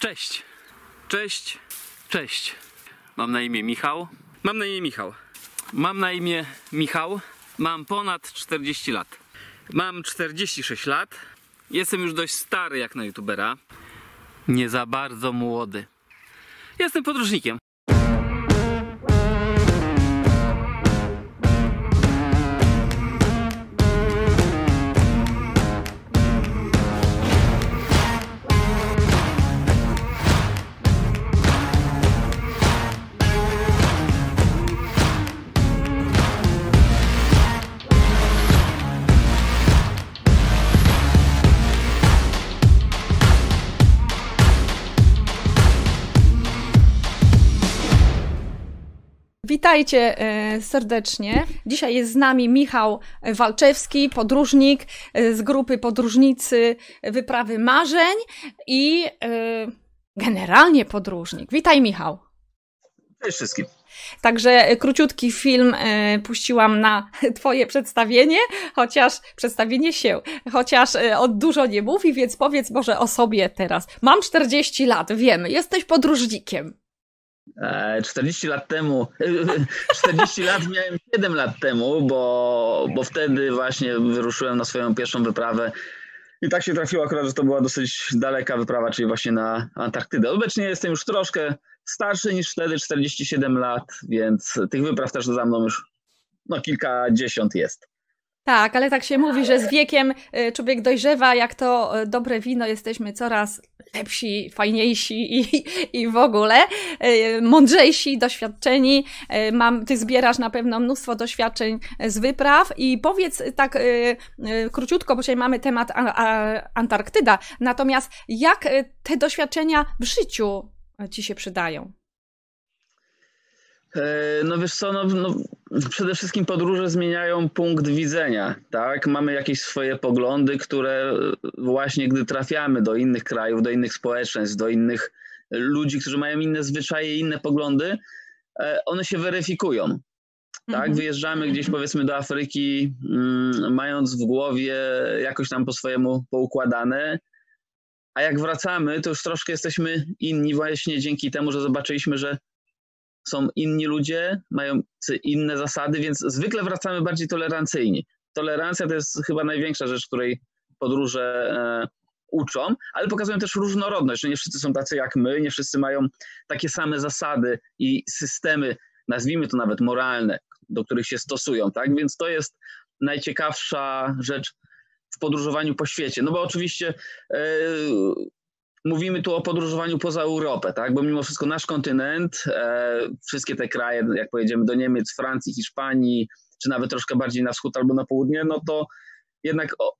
Cześć. Cześć. Cześć. Mam na imię Michał. Mam na imię Michał. Mam na imię Michał. Mam ponad 40 lat. Mam 46 lat. Jestem już dość stary jak na youtubera. Nie za bardzo młody. Jestem podróżnikiem. Witajcie e, serdecznie. Dzisiaj jest z nami Michał Walczewski, podróżnik e, z grupy Podróżnicy Wyprawy Marzeń i e, generalnie podróżnik. Witaj, Michał. Cześć wszystkim. Także króciutki film puściłam na Twoje przedstawienie, chociaż przedstawienie się, chociaż od dużo nie mówi, więc powiedz może o sobie teraz. Mam 40 lat, wiemy, jesteś podróżnikiem. 40 lat temu, 40 lat miałem 7 lat temu, bo, bo wtedy właśnie wyruszyłem na swoją pierwszą wyprawę. I tak się trafiło akurat, że to była dosyć daleka wyprawa, czyli właśnie na Antarktydę. Obecnie jestem już troszkę starszy niż wtedy, 47 lat, więc tych wypraw też za mną już no, kilkadziesiąt jest. Tak, ale tak się mówi, że z wiekiem y, człowiek dojrzewa, jak to y, dobre wino, jesteśmy coraz lepsi, fajniejsi i, i w ogóle y, mądrzejsi, doświadczeni. Mam, ty zbierasz na pewno mnóstwo doświadczeń z wypraw i powiedz tak króciutko, bo dzisiaj mamy temat Antarktyda. Natomiast jak te doświadczenia w życiu ci się przydają? E, no wiesz co, no, no, przede wszystkim podróże zmieniają punkt widzenia, tak? Mamy jakieś swoje poglądy, które właśnie gdy trafiamy do innych krajów, do innych społeczeństw, do innych ludzi, którzy mają inne zwyczaje, inne poglądy, e, one się weryfikują. Tak, mhm. wyjeżdżamy gdzieś powiedzmy do Afryki, mm, mając w głowie jakoś tam po swojemu poukładane, a jak wracamy, to już troszkę jesteśmy inni właśnie dzięki temu, że zobaczyliśmy, że są inni ludzie, mają inne zasady, więc zwykle wracamy bardziej tolerancyjni. Tolerancja to jest chyba największa rzecz, której podróże e, uczą, ale pokazują też różnorodność, że nie wszyscy są tacy jak my, nie wszyscy mają takie same zasady i systemy, nazwijmy to nawet moralne, do których się stosują, tak? Więc to jest najciekawsza rzecz w podróżowaniu po świecie. No bo oczywiście e, mówimy tu o podróżowaniu poza Europę, tak? Bo mimo wszystko nasz kontynent, e, wszystkie te kraje, jak pojedziemy do Niemiec, Francji, Hiszpanii, czy nawet troszkę bardziej na wschód albo na południe, no to jednak, o,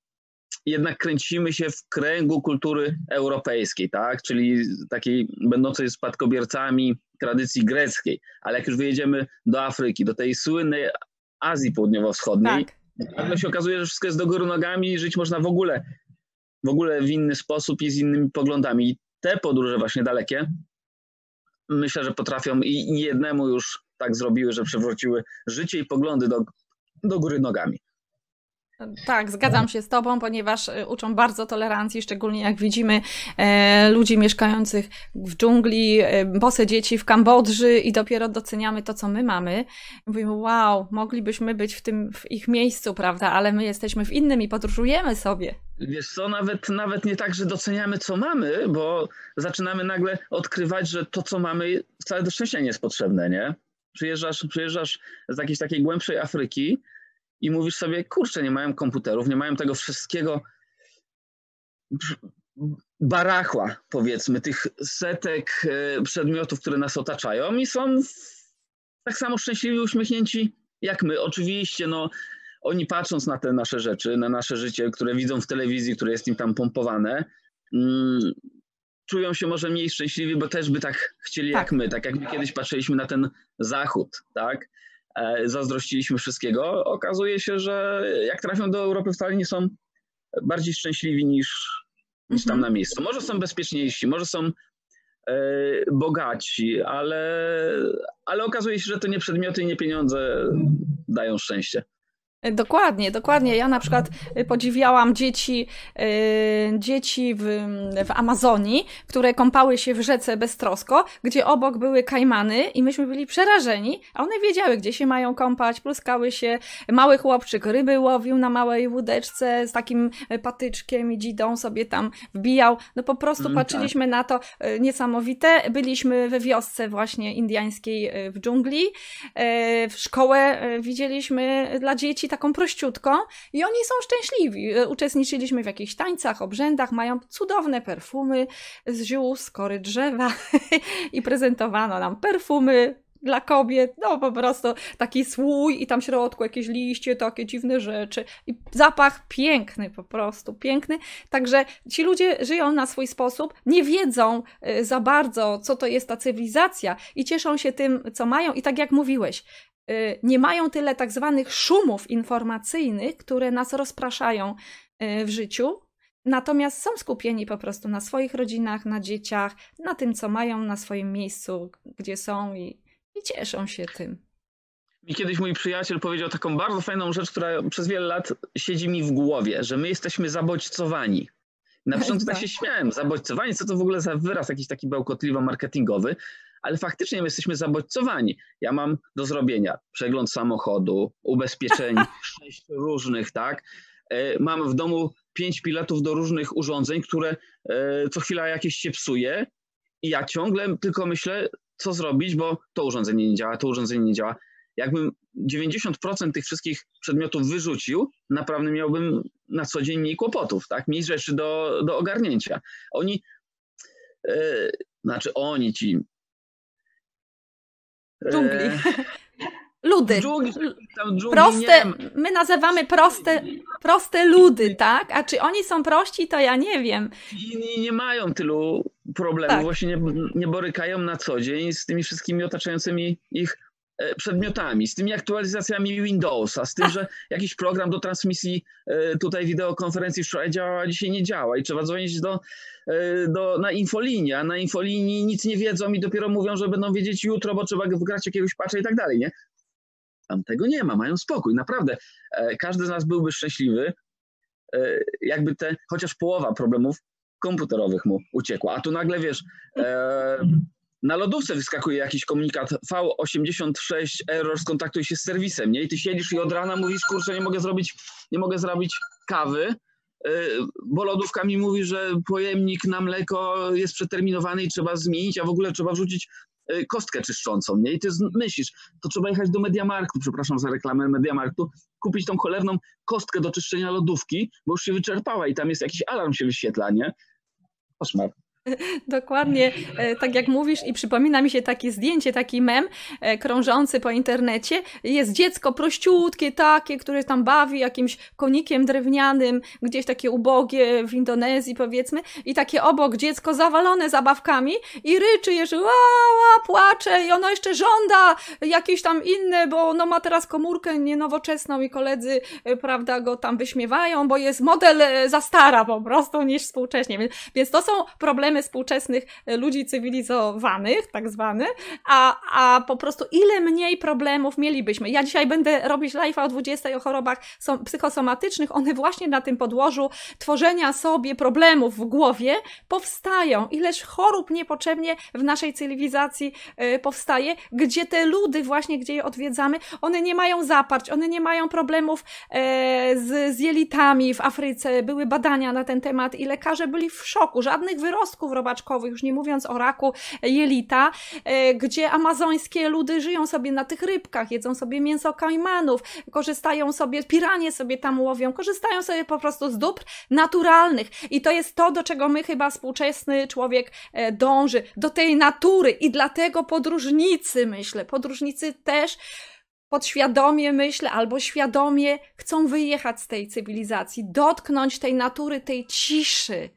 jednak kręcimy się w kręgu kultury europejskiej, tak? Czyli takiej będącej spadkobiercami tradycji greckiej. Ale jak już wyjedziemy do Afryki, do tej słynnej Azji Południowo-Wschodniej, tak. nagle się okazuje, że wszystko jest do góry nogami i żyć można w ogóle w ogóle w inny sposób i z innymi poglądami. I te podróże właśnie dalekie, myślę, że potrafią i jednemu już tak zrobiły, że przewróciły życie i poglądy do, do góry nogami. Tak, zgadzam się z Tobą, ponieważ e, uczą bardzo tolerancji, szczególnie jak widzimy e, ludzi mieszkających w dżungli, e, bose dzieci w Kambodży i dopiero doceniamy to, co my mamy. Mówimy, wow, moglibyśmy być w tym, w ich miejscu, prawda, ale my jesteśmy w innym i podróżujemy sobie. Wiesz co, nawet, nawet nie tak, że doceniamy, co mamy, bo zaczynamy nagle odkrywać, że to, co mamy, wcale do szczęścia nie jest potrzebne, nie? Przyjeżdżasz, przyjeżdżasz z jakiejś takiej głębszej Afryki, i mówisz sobie, kurczę, nie mają komputerów, nie mają tego wszystkiego barachła, powiedzmy, tych setek e, przedmiotów, które nas otaczają i są tak samo szczęśliwi, uśmiechnięci jak my. Oczywiście, no, oni patrząc na te nasze rzeczy, na nasze życie, które widzą w telewizji, które jest im tam pompowane, mm, czują się może mniej szczęśliwi, bo też by tak chcieli tak. jak my, tak jak my kiedyś patrzyliśmy na ten zachód, tak? E, zazdrościliśmy wszystkiego. Okazuje się, że jak trafią do Europy, wcale nie są bardziej szczęśliwi niż, niż tam mhm. na miejscu. Może są bezpieczniejsi, może są e, bogaci, ale, ale okazuje się, że to nie przedmioty i nie pieniądze dają szczęście. Dokładnie, dokładnie. Ja na przykład y, podziwiałam dzieci, yy, dzieci w, w Amazonii, które kąpały się w rzece beztrosko, gdzie obok były kajmany i myśmy byli przerażeni, a one wiedziały, gdzie się mają kąpać, pluskały się. Mały chłopczyk ryby łowił na małej łódeczce z takim y, patyczkiem i dzidą sobie tam wbijał. No po prostu mm, patrzyliśmy tak. na to yy, niesamowite. Byliśmy we wiosce właśnie indiańskiej yy, w dżungli. W szkołę widzieliśmy dla dzieci taką prościutką i oni są szczęśliwi. E, uczestniczyliśmy w jakichś tańcach, obrzędach, mają cudowne perfumy z ziół, z kory drzewa i prezentowano nam perfumy dla kobiet, no po prostu taki słój i tam w środku jakieś liście, takie dziwne rzeczy. I zapach piękny po prostu, piękny, także ci ludzie żyją na swój sposób, nie wiedzą e, za bardzo, co to jest ta cywilizacja i cieszą się tym, co mają. I tak jak mówiłeś, nie mają tyle tak zwanych szumów informacyjnych, które nas rozpraszają y, w życiu. Natomiast są skupieni po prostu na swoich rodzinach, na dzieciach, na tym, co mają na swoim miejscu, gdzie są i, i cieszą się tym. Mi kiedyś mój przyjaciel powiedział taką bardzo fajną rzecz, która przez wiele lat siedzi mi w głowie, że my jesteśmy zabodźcowani. Na początku tak się śmiałem, zabodźcowani, co to w ogóle za wyraz jakiś taki bełkotliwo-marketingowy, ale faktycznie my jesteśmy zabodźcowani. Ja mam do zrobienia przegląd samochodu, ubezpieczeń sześć różnych, tak? E, mam w domu pięć piletów do różnych urządzeń, które e, co chwila jakieś się psuje i ja ciągle tylko myślę, co zrobić, bo to urządzenie nie działa, to urządzenie nie działa. Jakbym 90% tych wszystkich przedmiotów wyrzucił, naprawdę miałbym na co dzień mniej kłopotów, tak? mniej rzeczy do, do ogarnięcia. Oni, yy, znaczy oni, ci Dżungli. E, ludy. Dżungli, proste, my nazywamy proste, proste ludy, tak? A czy oni są prości, to ja nie wiem. I nie mają tylu problemów, tak. właśnie nie, nie borykają na co dzień z tymi wszystkimi otaczającymi ich przedmiotami, z tymi aktualizacjami Windowsa, z tym, że jakiś program do transmisji e, tutaj wideokonferencji wczoraj działa, a dzisiaj nie działa i trzeba dzwonić do, e, do, na infolinię, a na infolinii nic nie wiedzą i dopiero mówią, że będą wiedzieć jutro, bo trzeba wgrać jakiegoś patcha i tak dalej, nie? Tam tego nie ma, mają spokój, naprawdę. Każdy z nas byłby szczęśliwy, jakby te, chociaż połowa problemów komputerowych mu uciekła, a tu nagle, wiesz, na lodówce wyskakuje jakiś komunikat V86 error, skontaktuj się z serwisem, nie? I ty siedzisz i od rana mówisz, kurczę, nie mogę zrobić, nie mogę zrobić kawy, y, bo lodówka mi mówi, że pojemnik na mleko jest przeterminowany i trzeba zmienić, a w ogóle trzeba wrzucić y, kostkę czyszczącą, nie? I ty myślisz, to trzeba jechać do Mediamarktu, przepraszam za reklamę Mediamarktu, kupić tą cholerną kostkę do czyszczenia lodówki, bo już się wyczerpała i tam jest jakiś alarm się wyświetla, nie? Koszmar. Dokładnie e, tak jak mówisz i przypomina mi się takie zdjęcie, taki mem e, krążący po internecie. Jest dziecko prościutkie takie, które tam bawi jakimś konikiem drewnianym, gdzieś takie ubogie w Indonezji powiedzmy i takie obok dziecko zawalone zabawkami i ryczy jeszcze ła, ła, płacze i ono jeszcze żąda jakieś tam inne, bo ono ma teraz komórkę nienowoczesną i koledzy, e, prawda, go tam wyśmiewają, bo jest model za stara po prostu niż współcześnie. Więc to są problemy współczesnych e, ludzi cywilizowanych, tak zwanych, a, a po prostu ile mniej problemów mielibyśmy. Ja dzisiaj będę robić live o 20 o chorobach psychosomatycznych. One właśnie na tym podłożu tworzenia sobie problemów w głowie powstają. Ileż chorób niepotrzebnie w naszej cywilizacji e, powstaje, gdzie te ludy właśnie, gdzie je odwiedzamy, one nie mają zaparć, one nie mają problemów e, z, z jelitami w Afryce. Były badania na ten temat i lekarze byli w szoku. Żadnych wyrostków robaczkowych, już nie mówiąc o raku jelita, e, gdzie amazońskie ludy żyją sobie na tych rybkach, jedzą sobie mięso kajmanów, korzystają sobie, piranie sobie tam łowią, korzystają sobie po prostu z dóbr naturalnych. I to jest to, do czego my chyba współczesny człowiek e, dąży, do tej natury. I dlatego podróżnicy, myślę, podróżnicy też podświadomie myślę, albo świadomie chcą wyjechać z tej cywilizacji, dotknąć tej natury, tej ciszy,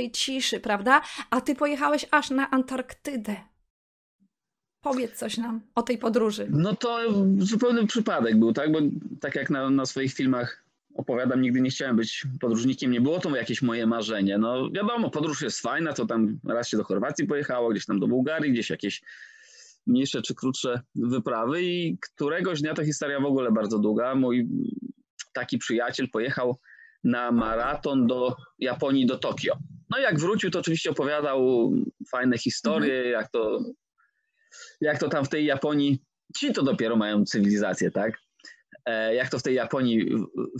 tej ciszy, prawda? A ty pojechałeś aż na Antarktydę. Powiedz coś nam o tej podróży. No to zupełny przypadek był, tak? Bo tak jak na, na swoich filmach opowiadam, nigdy nie chciałem być podróżnikiem, nie było to jakieś moje marzenie. No wiadomo, podróż jest fajna, to tam raz się do Chorwacji pojechało, gdzieś tam do Bułgarii, gdzieś jakieś mniejsze czy krótsze wyprawy i któregoś dnia ta historia w ogóle bardzo długa. Mój taki przyjaciel pojechał na maraton do Japonii, do Tokio. No i jak wrócił, to oczywiście opowiadał fajne historie, mhm. jak, to, jak to tam w tej Japonii, ci to dopiero mają cywilizację, tak? E, jak to w tej Japonii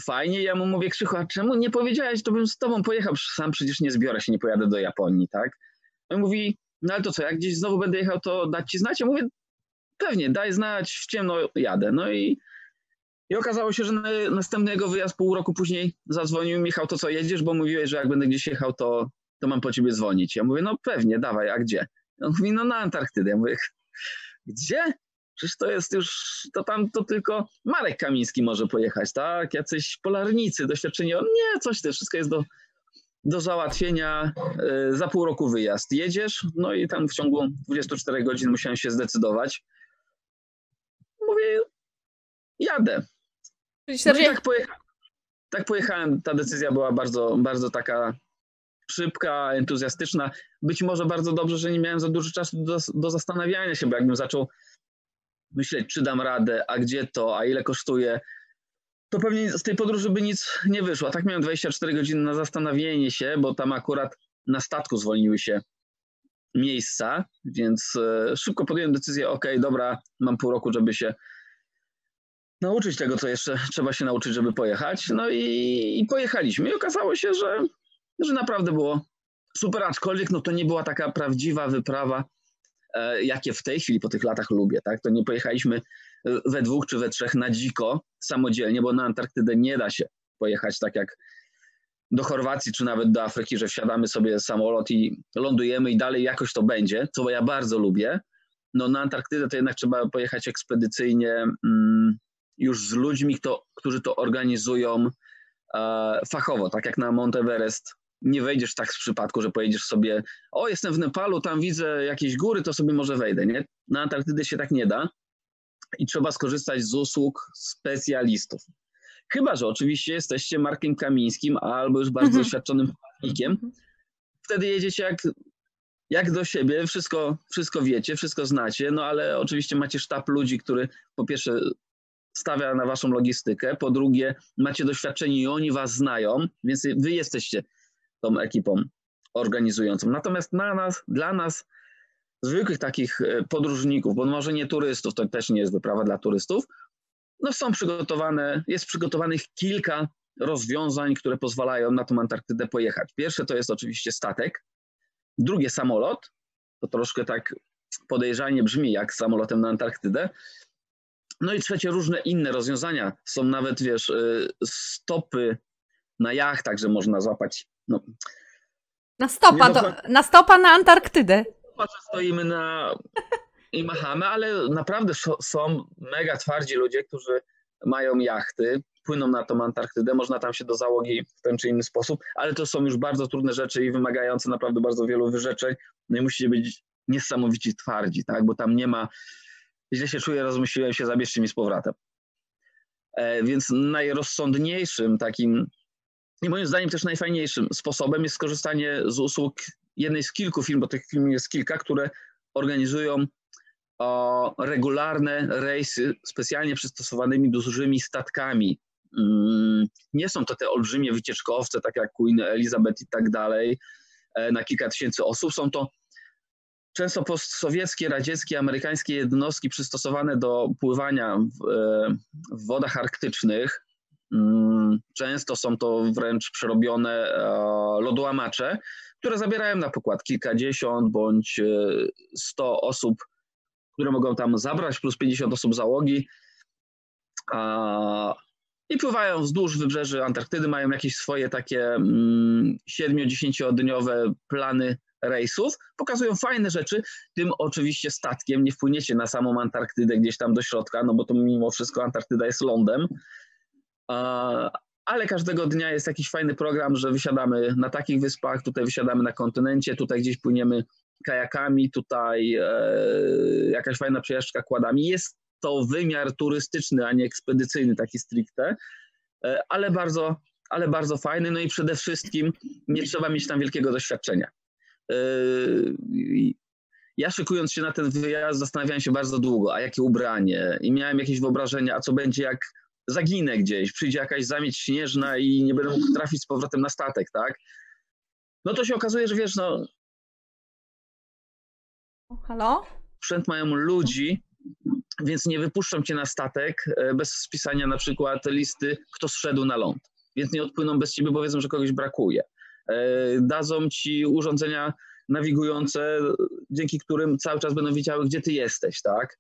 fajnie. Ja mu mówię, Krzychu, a czemu nie powiedziałeś, to bym z tobą pojechał, sam przecież nie zbiorę się, nie pojadę do Japonii, tak? On mówi, no ale to co, jak gdzieś znowu będę jechał, to dać ci znać? Ja mówię, pewnie, daj znać, w ciemno jadę. No i, i okazało się, że na, następny jego wyjazd pół roku później zadzwonił Michał, to co, jedziesz, bo mówiłeś, że jak będę gdzieś jechał, to, to mam po ciebie dzwonić. Ja mówię, no pewnie, dawaj, a gdzie? On mówi, no na Antarktydę. Ja mówię, gdzie? Przecież to jest już, to tam to tylko Marek Kamiński może pojechać, tak? Jacyś polarnicy, doświadczeni. On nie, coś, to wszystko jest do, do załatwienia. E, za pół roku wyjazd. Jedziesz, no i tam w ciągu 24 godzin musiałem się zdecydować. Mówię, jadę. No tak, pojecha tak pojechałem. Ta decyzja była bardzo, bardzo taka szybka, entuzjastyczna. Być może bardzo dobrze, że nie miałem za dużo czasu do, do zastanawiania się, bo jakbym zaczął myśleć, czy dam radę, a gdzie to, a ile kosztuje, to pewnie z tej podróży by nic nie wyszło. A tak miałem 24 godziny na zastanowienie się, bo tam akurat na statku zwolniły się miejsca, więc e, szybko podjąłem decyzję, ok, dobra, mam pół roku, żeby się nauczyć tego, co jeszcze trzeba się nauczyć, żeby pojechać. No i, i pojechaliśmy. I okazało się, że, że naprawdę było super, aczkolwiek no to nie była taka prawdziwa wyprawa E, jakie w tej chwili po tych latach lubię. Tak? To nie pojechaliśmy e, we dwóch czy we trzech na dziko, samodzielnie, bo na Antarktydę nie da się pojechać tak jak do Chorwacji czy nawet do Afryki, że wsiadamy sobie samolot i lądujemy i dalej jakoś to będzie, co ja bardzo lubię. No na Antarktydę to jednak trzeba pojechać ekspedycyjnie mm, już z ludźmi, kto, którzy to organizują e, fachowo, tak jak na Monteverest nie wejdziesz tak z przypadku, że pojedziesz sobie, o jestem w Nepalu, tam widzę jakieś góry, to sobie może wejdę, nie? Na Antarktydę się tak nie da i trzeba skorzystać z usług specjalistów. Chyba, że oczywiście jesteście Markiem Kamińskim albo już bardzo mhm. doświadczonym prawnikiem. Wtedy jedziecie jak, jak do siebie, wszystko, wszystko wiecie, wszystko znacie, no ale oczywiście macie sztab ludzi, który po pierwsze stawia na waszą logistykę, po drugie macie doświadczenie i oni was znają, więc wy jesteście tą ekipą organizującą. Natomiast na nas, dla nas, zwykłych takich e, podróżników, bo może nie turystów, to też nie jest wyprawa dla turystów, no są przygotowane, jest przygotowanych kilka rozwiązań, które pozwalają na tą Antarktydę pojechać. Pierwsze to jest oczywiście statek, drugie samolot, to troszkę tak podejrzanie brzmi jak samolotem na Antarktydę. No i trzecie różne inne rozwiązania. Są nawet, wiesz, e, stopy na jachtach, że można złapać no, na stopa, do, na stopa na Antarktydę. Stoimy na i machamy, ale naprawdę są mega twardzi ludzie, którzy mają jachty, płyną na tą Antarktydę, można tam się do załogi w ten czy inny sposób, ale to są już bardzo trudne rzeczy i wymagające naprawdę bardzo wielu wyrzeczeń. No i musicie być niesamowicie twardzi, tak? bo tam nie ma, źle się czuję, rozmyśliłem się, zabierzcie mi z powrotem. E, więc najrozsądniejszym takim i moim zdaniem też najfajniejszym sposobem jest skorzystanie z usług jednej z kilku firm, bo tych firm jest kilka, które organizują regularne rejsy specjalnie przystosowanymi dużymi statkami. Mm, nie są to te olbrzymie wycieczkowce, tak jak Queen Elizabeth i tak dalej, e, na kilka tysięcy osób. Są to często postsowieckie, radzieckie, amerykańskie jednostki przystosowane do pływania w, e, w wodach arktycznych, często są to wręcz przerobione e, lodołamacze, które zabierają na pokład kilkadziesiąt bądź e, sto osób, które mogą tam zabrać, plus 50 osób załogi. I pływają wzdłuż wybrzeży Antarktydy, mają jakieś swoje takie 7-10-dniowe mm, plany rejsów, pokazują fajne rzeczy, tym oczywiście statkiem nie wpłyniecie na samą Antarktydę gdzieś tam do środka, no bo to mimo wszystko Antarktyda jest lądem, ale każdego dnia jest jakiś fajny program, że wysiadamy na takich wyspach, tutaj wysiadamy na kontynencie, tutaj gdzieś płyniemy kajakami, tutaj e, jakaś fajna przejażdżka kładami. Jest to wymiar turystyczny, a nie ekspedycyjny, taki stricte, e, ale bardzo, ale bardzo fajny. No i przede wszystkim nie trzeba mieć tam wielkiego doświadczenia. E, ja szykując się na ten wyjazd zastanawiałem się bardzo długo, a jakie ubranie i miałem jakieś wyobrażenia, a co będzie jak zaginę gdzieś, przyjdzie jakaś zamieć śnieżna i nie będę mógł trafić z powrotem na statek, tak? No to się okazuje, że wiesz, no. Halo? Sprzęt mają ludzi, więc nie wypuszczą cię na statek e, bez spisania na przykład listy, kto zszedł na ląd. Więc nie odpłyną bez ciebie, bo wiedzą, że kogoś brakuje. E, dadzą ci urządzenia nawigujące, dzięki którym cały czas będą wiedziały, gdzie ty jesteś, tak?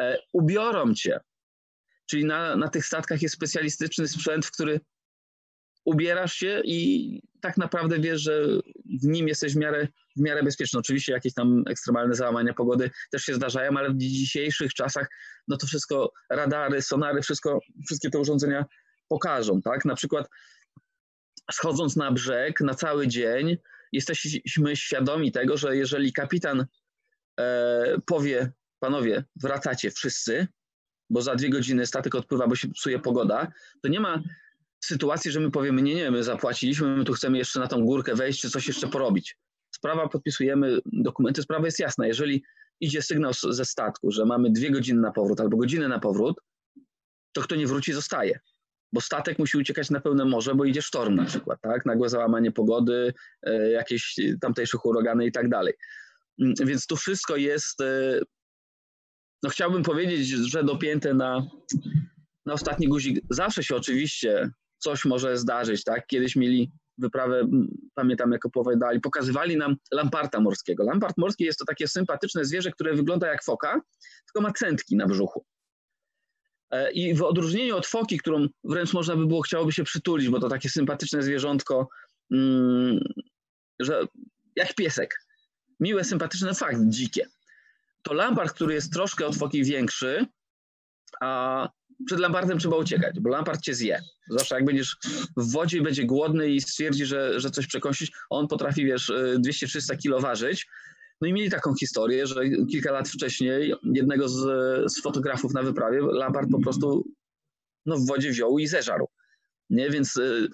E, ubiorą cię. Czyli na, na tych statkach jest specjalistyczny sprzęt, w który ubierasz się i tak naprawdę wiesz, że w nim jesteś w miarę, w miarę bezpieczny. Oczywiście jakieś tam ekstremalne załamania pogody też się zdarzają, ale w dzisiejszych czasach no to wszystko, radary, sonary, wszystko, wszystkie te urządzenia pokażą, tak? Na przykład schodząc na brzeg na cały dzień, jesteśmy świadomi tego, że jeżeli kapitan e, powie, panowie, wracacie wszyscy, bo za dwie godziny statek odpływa, bo się psuje pogoda, to nie ma sytuacji, że my powiemy, nie, nie, my zapłaciliśmy, my tu chcemy jeszcze na tą górkę wejść, czy coś jeszcze porobić. Sprawa, podpisujemy dokumenty, sprawa jest jasna. Jeżeli idzie sygnał ze statku, że mamy dwie godziny na powrót albo godzinę na powrót, to kto nie wróci, zostaje. Bo statek musi uciekać na pełne morze, bo idzie sztorm na przykład, tak? Nagłe załamanie pogody, e, jakieś tamtejsze huragany i tak dalej. Mm, więc tu wszystko jest, e, no chciałbym powiedzieć, że dopięte na, na ostatni guzik. Zawsze się oczywiście coś może zdarzyć, tak? Kiedyś mieli wyprawę, pamiętam jak opowiadali, pokazywali nam lamparta morskiego. Lampart morski jest to takie sympatyczne zwierzę, które wygląda jak foka, tylko ma centki na brzuchu. E, I w odróżnieniu od foki, którą wręcz można by było, chciałoby się przytulić, bo to takie sympatyczne zwierzątko, mm, że jak piesek. Miłe, sympatyczne, fakt, dzikie. To lampart, który jest troszkę od foki większy, a przed lampartem trzeba uciekać, bo lampart cię zje. Zawsze jak będziesz w wodzie i będzie głodny i stwierdzi, że, że coś przekąsić, on potrafi, wiesz, 200-300 kilo ważyć. No i mieli taką historię, że kilka lat wcześniej jednego z, z fotografów na wyprawie lampart po prostu no, w wodzie wziął i zeżarł. Nie? Więc y,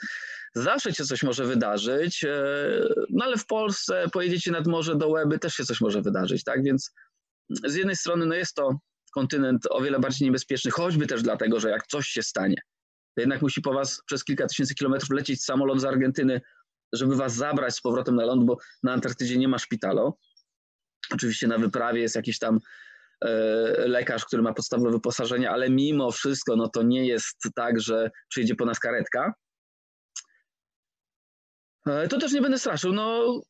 zawsze się coś może wydarzyć, y, no ale w Polsce pojedziecie nad morze do Łeby, też się coś może wydarzyć, tak? Więc z jednej strony no jest to kontynent o wiele bardziej niebezpieczny, choćby też dlatego, że jak coś się stanie, to jednak musi po was przez kilka tysięcy kilometrów lecieć samolot z Argentyny, żeby was zabrać z powrotem na ląd, bo na Antarktydzie nie ma szpitalu. Oczywiście na wyprawie jest jakiś tam e, lekarz, który ma podstawowe wyposażenie, ale mimo wszystko no to nie jest tak, że przyjdzie po nas karetka. E, to też nie będę straszył. No,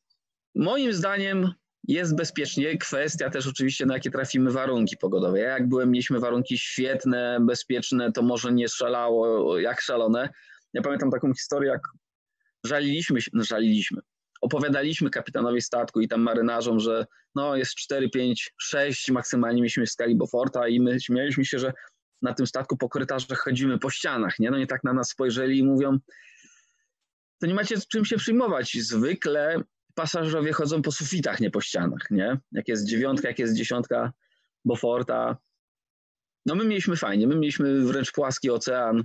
moim zdaniem jest bezpiecznie. Kwestia też oczywiście, na jakie trafimy warunki pogodowe. Ja jak byłem, mieliśmy warunki świetne, bezpieczne, to może nie szalało jak szalone. Ja pamiętam taką historię, jak żaliliśmy się, żaliliśmy, opowiadaliśmy kapitanowi statku i tam marynarzom, że no jest 4, 5, 6 maksymalnie mieliśmy w skali Beauforta i my śmialiśmy się, że na tym statku po korytarzach chodzimy po ścianach, nie? No nie tak na nas spojrzeli i mówią, to nie macie czym się przyjmować. Zwykle pasażerowie chodzą po sufitach, nie po ścianach, nie? Jak jest dziewiątka, jak jest dziesiątka Beauforta. No my mieliśmy fajnie, my mieliśmy wręcz płaski ocean.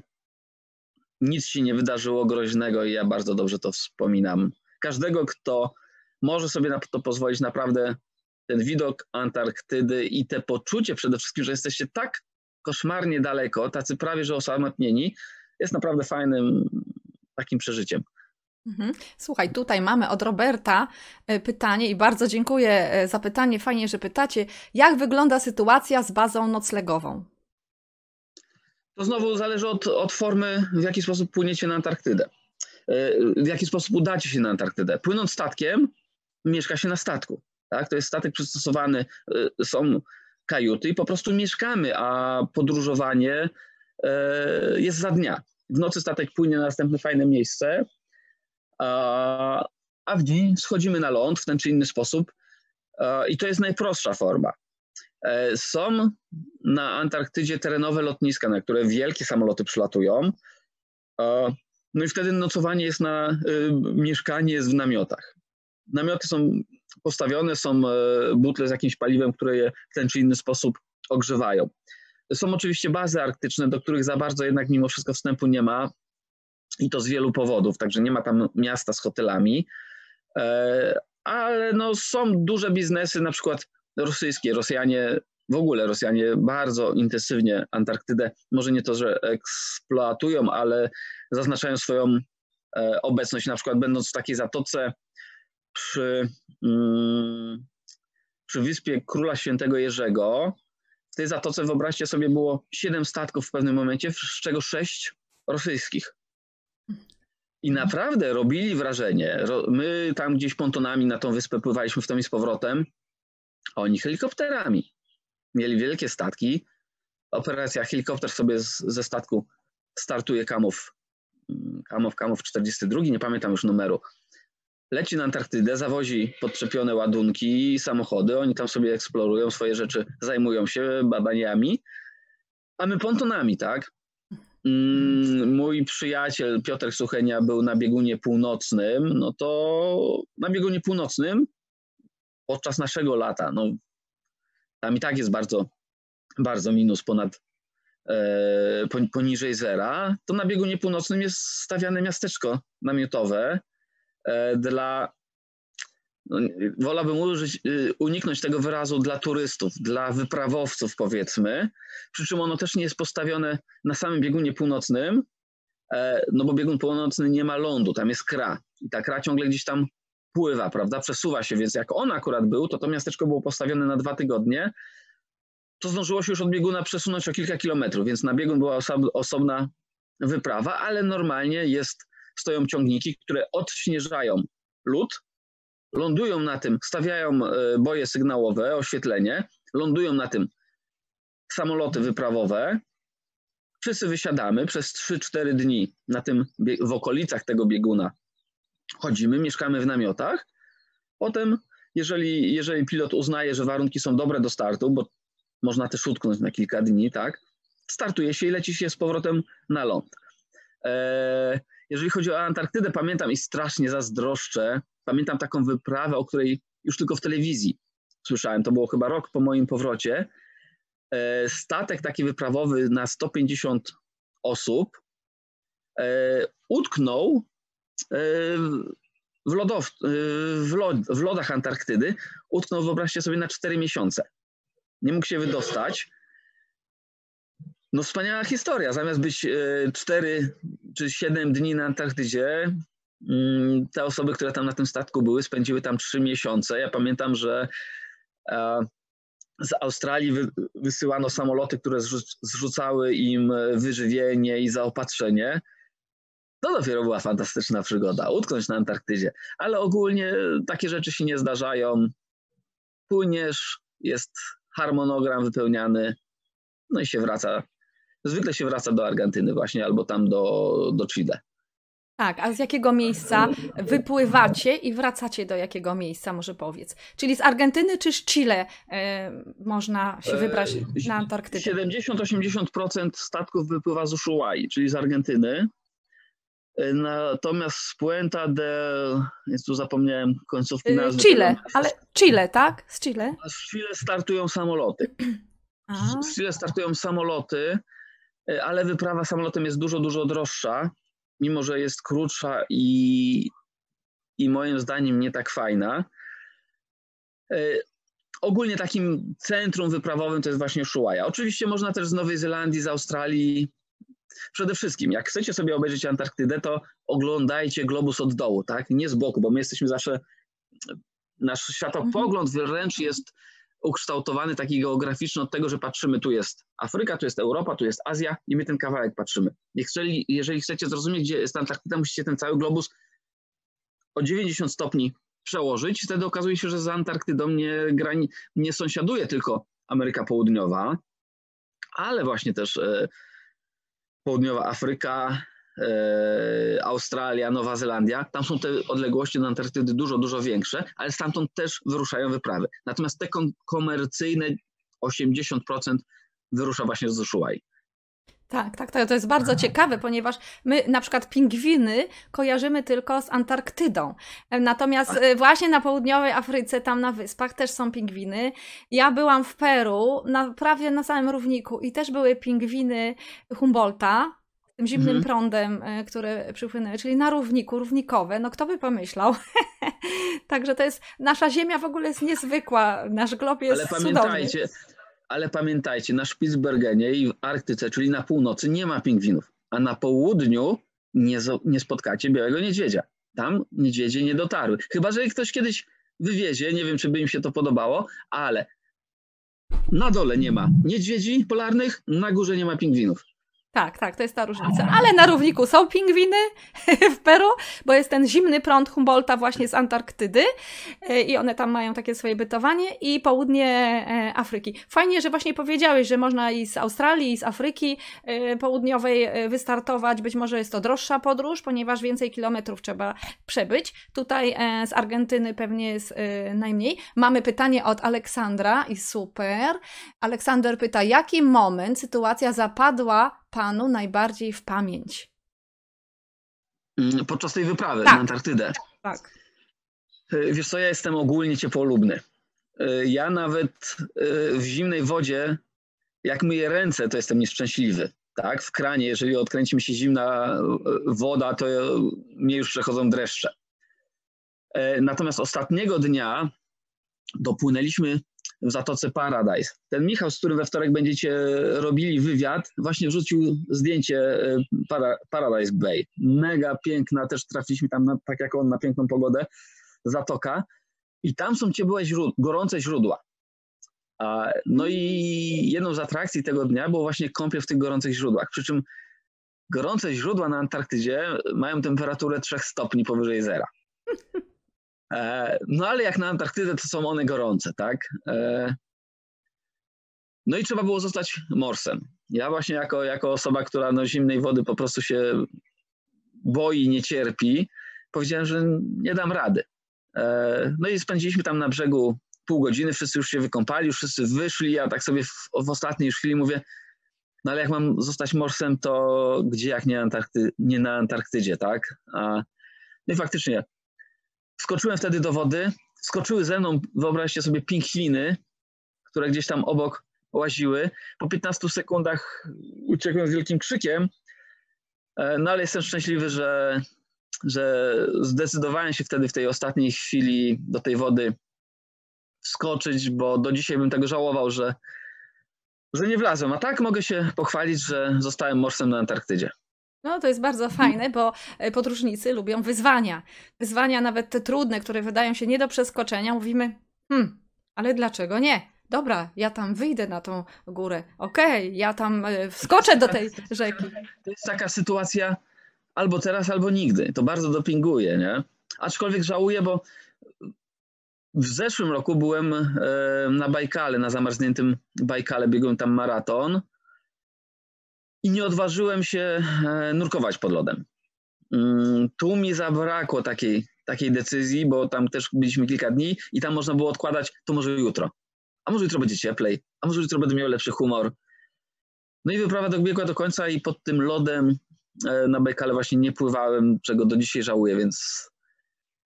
Nic się nie wydarzyło groźnego i ja bardzo dobrze to wspominam. Każdego, kto może sobie na to pozwolić, naprawdę ten widok Antarktydy i te poczucie przede wszystkim, że jesteście tak koszmarnie daleko, tacy prawie że osamotnieni, jest naprawdę fajnym takim przeżyciem. Mhm. Słuchaj, tutaj mamy od Roberta e, pytanie i bardzo dziękuję e, za pytanie. Fajnie, że pytacie. Jak wygląda sytuacja z bazą noclegową? To znowu zależy od, od formy, w jaki sposób płyniecie na Antarktydę. E, w jaki sposób udacie się na Antarktydę. Płynąc statkiem, mieszka się na statku. Tak? To jest statek przystosowany, są kajuty i po prostu mieszkamy, a podróżowanie jest za dnia. W nocy statek płynie na następne fajne miejsce, a w dzień schodzimy na ląd w ten czy inny sposób i to jest najprostsza forma. E, są na Antarktydzie terenowe lotniska, na które wielkie samoloty przylatują. No i wtedy nocowanie jest na, y, mieszkanie jest w namiotach. Namioty są postawione, są e, butle z jakimś paliwem, które je w ten czy inny sposób ogrzewają. Są oczywiście bazy arktyczne, do których za bardzo jednak mimo wszystko wstępu nie ma i to z wielu powodów, także nie ma tam miasta z hotelami, e, ale no są duże biznesy, na przykład rosyjskie. Rosjanie w ogóle Rosjanie bardzo intensywnie Antarktydę, może nie to, że eksploatują, ale zaznaczają swoją e, obecność, na przykład będąc w takiej zatoce przy, mm, przy wyspie Króla Świętego Jerzego. W tej zatoce, wyobraźcie sobie, było siedem statków w pewnym momencie, z czego sześć rosyjskich. I naprawdę robili wrażenie. My tam gdzieś pontonami na tą wyspę pływaliśmy w tom i z powrotem, oni helikopterami. Mieli wielkie statki. Operacja helikopter sobie z, ze statku startuje Kamów, Kamów, Kamów 42, nie pamiętam już numeru. Leci na Antarktydę, zawozi podczepione ładunki, samochody, oni tam sobie eksplorują swoje rzeczy, zajmują się babaniami, a my pontonami, tak? Mm, mój przyjaciel Piotr Suchenia był na biegunie północnym, no to na biegunie północnym podczas naszego lata, no tam i tak jest bardzo, bardzo minus ponad e, poniżej zera, to na biegunie północnym jest stawiane miasteczko namiotowe e, dla wolałbym użyć, y, uniknąć tego wyrazu dla turystów, dla wyprawowców powiedzmy, przy czym ono też nie jest postawione na samym biegunie północnym, e, no bo biegun północny nie ma lądu, tam jest kra. I ta kra ciągle gdzieś tam pływa, prawda, przesuwa się, więc jak on akurat był, to to miasteczko było postawione na dwa tygodnie, to zdążyło się już od bieguna przesunąć o kilka kilometrów, więc na biegun była osobna wyprawa, ale normalnie jest, stoją ciągniki, które odśnieżają lód, lądują na tym, stawiają e, boje sygnałowe, oświetlenie, lądują na tym samoloty wyprawowe. Wszyscy wysiadamy przez 3-4 dni na tym, w okolicach tego bieguna. Chodzimy, mieszkamy w namiotach. Potem, jeżeli, jeżeli pilot uznaje, że warunki są dobre do startu, bo można też utknąć na kilka dni, tak, startuje się i leci się z powrotem na ląd. Eee, jeżeli chodzi o Antarktydę, pamiętam i strasznie zazdroszczę Pamiętam taką wyprawę, o której już tylko w telewizji słyszałem. To było chyba rok po moim powrocie. E, statek taki wyprawowy na 150 osób e, utknął e, w, lodow, w, lod, w lodach Antarktydy. Utknął, wyobraźcie sobie, na 4 miesiące. Nie mógł się wydostać. No wspaniała historia. Zamiast być 4 czy 7 dni na Antarktydzie, te osoby, które tam na tym statku były, spędziły tam trzy miesiące. Ja pamiętam, że e, z Australii wysyłano samoloty, które zrzucały im wyżywienie i zaopatrzenie. To dopiero była fantastyczna przygoda, utknąć na Antarktydzie. Ale ogólnie takie rzeczy się nie zdarzają. Płyniesz, jest harmonogram wypełniany, no i się wraca. Zwykle się wraca do Argentyny właśnie albo tam do, do Chile. Tak, a z jakiego miejsca wypływacie i wracacie do jakiego miejsca, może powiedz? Czyli z Argentyny czy z Chile e, można się wybrać e, na Antarktydę? 70-80% statków wypływa z Ushuaia, czyli z Argentyny. E, natomiast z Puenta del, jest tu zapomniałem końcówki e, nazwy. Chile, ale Chile, tak? Z Chile? A z Chile startują samoloty. A. Z Chile startują samoloty, ale wyprawa samolotem jest dużo, dużo droższa mimo że jest krótsza i, i moim zdaniem nie tak fajna. E, ogólnie takim centrum wyprawowym to jest właśnie Ushuaia. Oczywiście można też z Nowej Zelandii, z Australii. Przede wszystkim, jak chcecie sobie obejrzeć Antarktydę, to oglądajcie globus od dołu, tak? Nie z boku, bo my jesteśmy zawsze. Nasz światopogląd wręcz jest ukształtowany taki geograficzny od tego, że patrzymy, tu jest Afryka, tu jest Europa, tu jest Azja i my ten kawałek patrzymy. Jeżeli, jeżeli chcecie zrozumieć, gdzie jest Antarktyda, musicie ten cały globus o 90 stopni przełożyć. Wtedy okazuje się, że za Antarktydą nie, grani, nie sąsiaduje tylko Ameryka Południowa, ale właśnie też e, Południowa Afryka, Australia, Nowa Zelandia, tam są te odległości do Antarktydy dużo, dużo większe, ale stamtąd też wyruszają wyprawy. Natomiast te komercyjne 80% wyrusza właśnie z Ushuaia. Tak, tak, to, to jest bardzo ciekawe, ponieważ my na przykład pingwiny kojarzymy tylko z Antarktydą. Natomiast e, właśnie na południowej Afryce, tam na wyspach też są pingwiny. Ja byłam w Peru, na, prawie na samym równiku i też były pingwiny Humboldta, tym zimnym mhm. prądem, e, które przypłynęły, czyli na równiku, równikowe, no kto by pomyślał. Także to jest, nasza Ziemia w ogóle jest niezwykła, nasz glob jest Ale pamiętajcie, cudowny. ale pamiętajcie, na Spitsbergenie i w Arktyce, czyli na północy, nie ma pingwinów, a na południu nie, nie spotkacie białego niedźwiedzia. Tam niedźwiedzie nie dotarły. Chyba, że ktoś kiedyś wywiezie, nie wiem, czy by im się to podobało, ale na dole nie ma niedźwiedzi polarnych, na górze nie ma pingwinów. Tak, tak, to jest ta różnica. Ale na równiku są pingwiny w Peru, bo jest ten zimny prąd Humboldta właśnie z Antarktydy e, i one tam mają takie swoje bytowanie i południe e, Afryki. Fajnie, że właśnie powiedziałeś, że można i z Australii, i z Afryki e, Południowej wystartować. Być może jest to droższa podróż, ponieważ więcej kilometrów trzeba przebyć. Tutaj z Argentyny pewnie jest najmniej. Mamy pytanie od Aleksandra i super. Aleksander pyta, jaki moment sytuacja zapadła panu najbardziej w pamięć? Mm, podczas tej wyprawy tak. na Antarktydę. Tak. E, wiesz co, ja jestem ogólnie ciepłolubny. E, ja nawet e, w zimnej wodzie, jak myję ręce, to jestem nieszczęśliwy. Tak, w kranie, jeżeli odkręci mi się zimna woda, to mnie już przechodzą dreszcze. Natomiast ostatniego dnia dopłynęliśmy w Zatoce Paradise. Ten Michał, z którym we wtorek będziecie robili wywiad, właśnie wrzucił zdjęcie e, para, Paradise Bay. Mega piękna, też trafiliśmy tam, na, tak jak on, na piękną pogodę, Zatoka. I tam są ciepłe źródła, gorące źródła. No i jedną z atrakcji tego dnia było właśnie kąpiel w tych gorących źródłach. Przy czym gorące źródła na Antarktydzie mają temperaturę 3 stopni powyżej zera. E, no ale jak na Antarktydę, to są one gorące, tak? E, no i trzeba było zostać morsem. Ja właśnie jako, jako osoba, która no zimnej wody po prostu się boi, nie cierpi, powiedziałem, że nie dam rady. E, no i spędziliśmy tam na brzegu pół godziny, wszyscy już się wykąpali, już wszyscy wyszli, ja tak sobie w, w ostatniej chwili mówię, no ale jak mam zostać morsem, to gdzie jak nie, Antarkty, nie na Antarktydzie, tak? A, no i faktycznie Wskoczyłem wtedy do wody, skoczyły ze mną, wyobraźcie sobie, pingwiny, które gdzieś tam obok łaziły. Po 15 sekundach uciekłem z wielkim krzykiem, e, no ale jestem szczęśliwy, że, że zdecydowałem się wtedy w tej ostatniej chwili do tej wody wskoczyć, bo do dzisiaj bym tego żałował, że, że nie wlazłem. A tak mogę się pochwalić, że zostałem morsem na Antarktydzie. No, to jest bardzo fajne, bo e, podróżnicy lubią wyzwania. Wyzwania nawet te trudne, które wydają się nie do przeskoczenia. Mówimy, hmm, ale dlaczego nie? Dobra, ja tam wyjdę na tą górę. Okej, okay, ja tam e, wskoczę do tej rzeki. To jest taka sytuacja albo teraz, albo nigdy. To bardzo dopinguje, nie? Aczkolwiek żałuję, bo w zeszłym roku byłem e, na Bajkale, na zamarzniętym Bajkale, biegłem tam maraton i nie odważyłem się e, nurkować pod lodem. Mm, tu mi zabrakło takiej, takiej decyzji, bo tam też byliśmy kilka dni i tam można było odkładać, to może jutro. A może jutro będzie cieplej, a może jutro będę miał lepszy humor. No i wyprawa dobiegła do końca i pod tym lodem e, na Bajkale właśnie nie pływałem, czego do dzisiaj żałuję, więc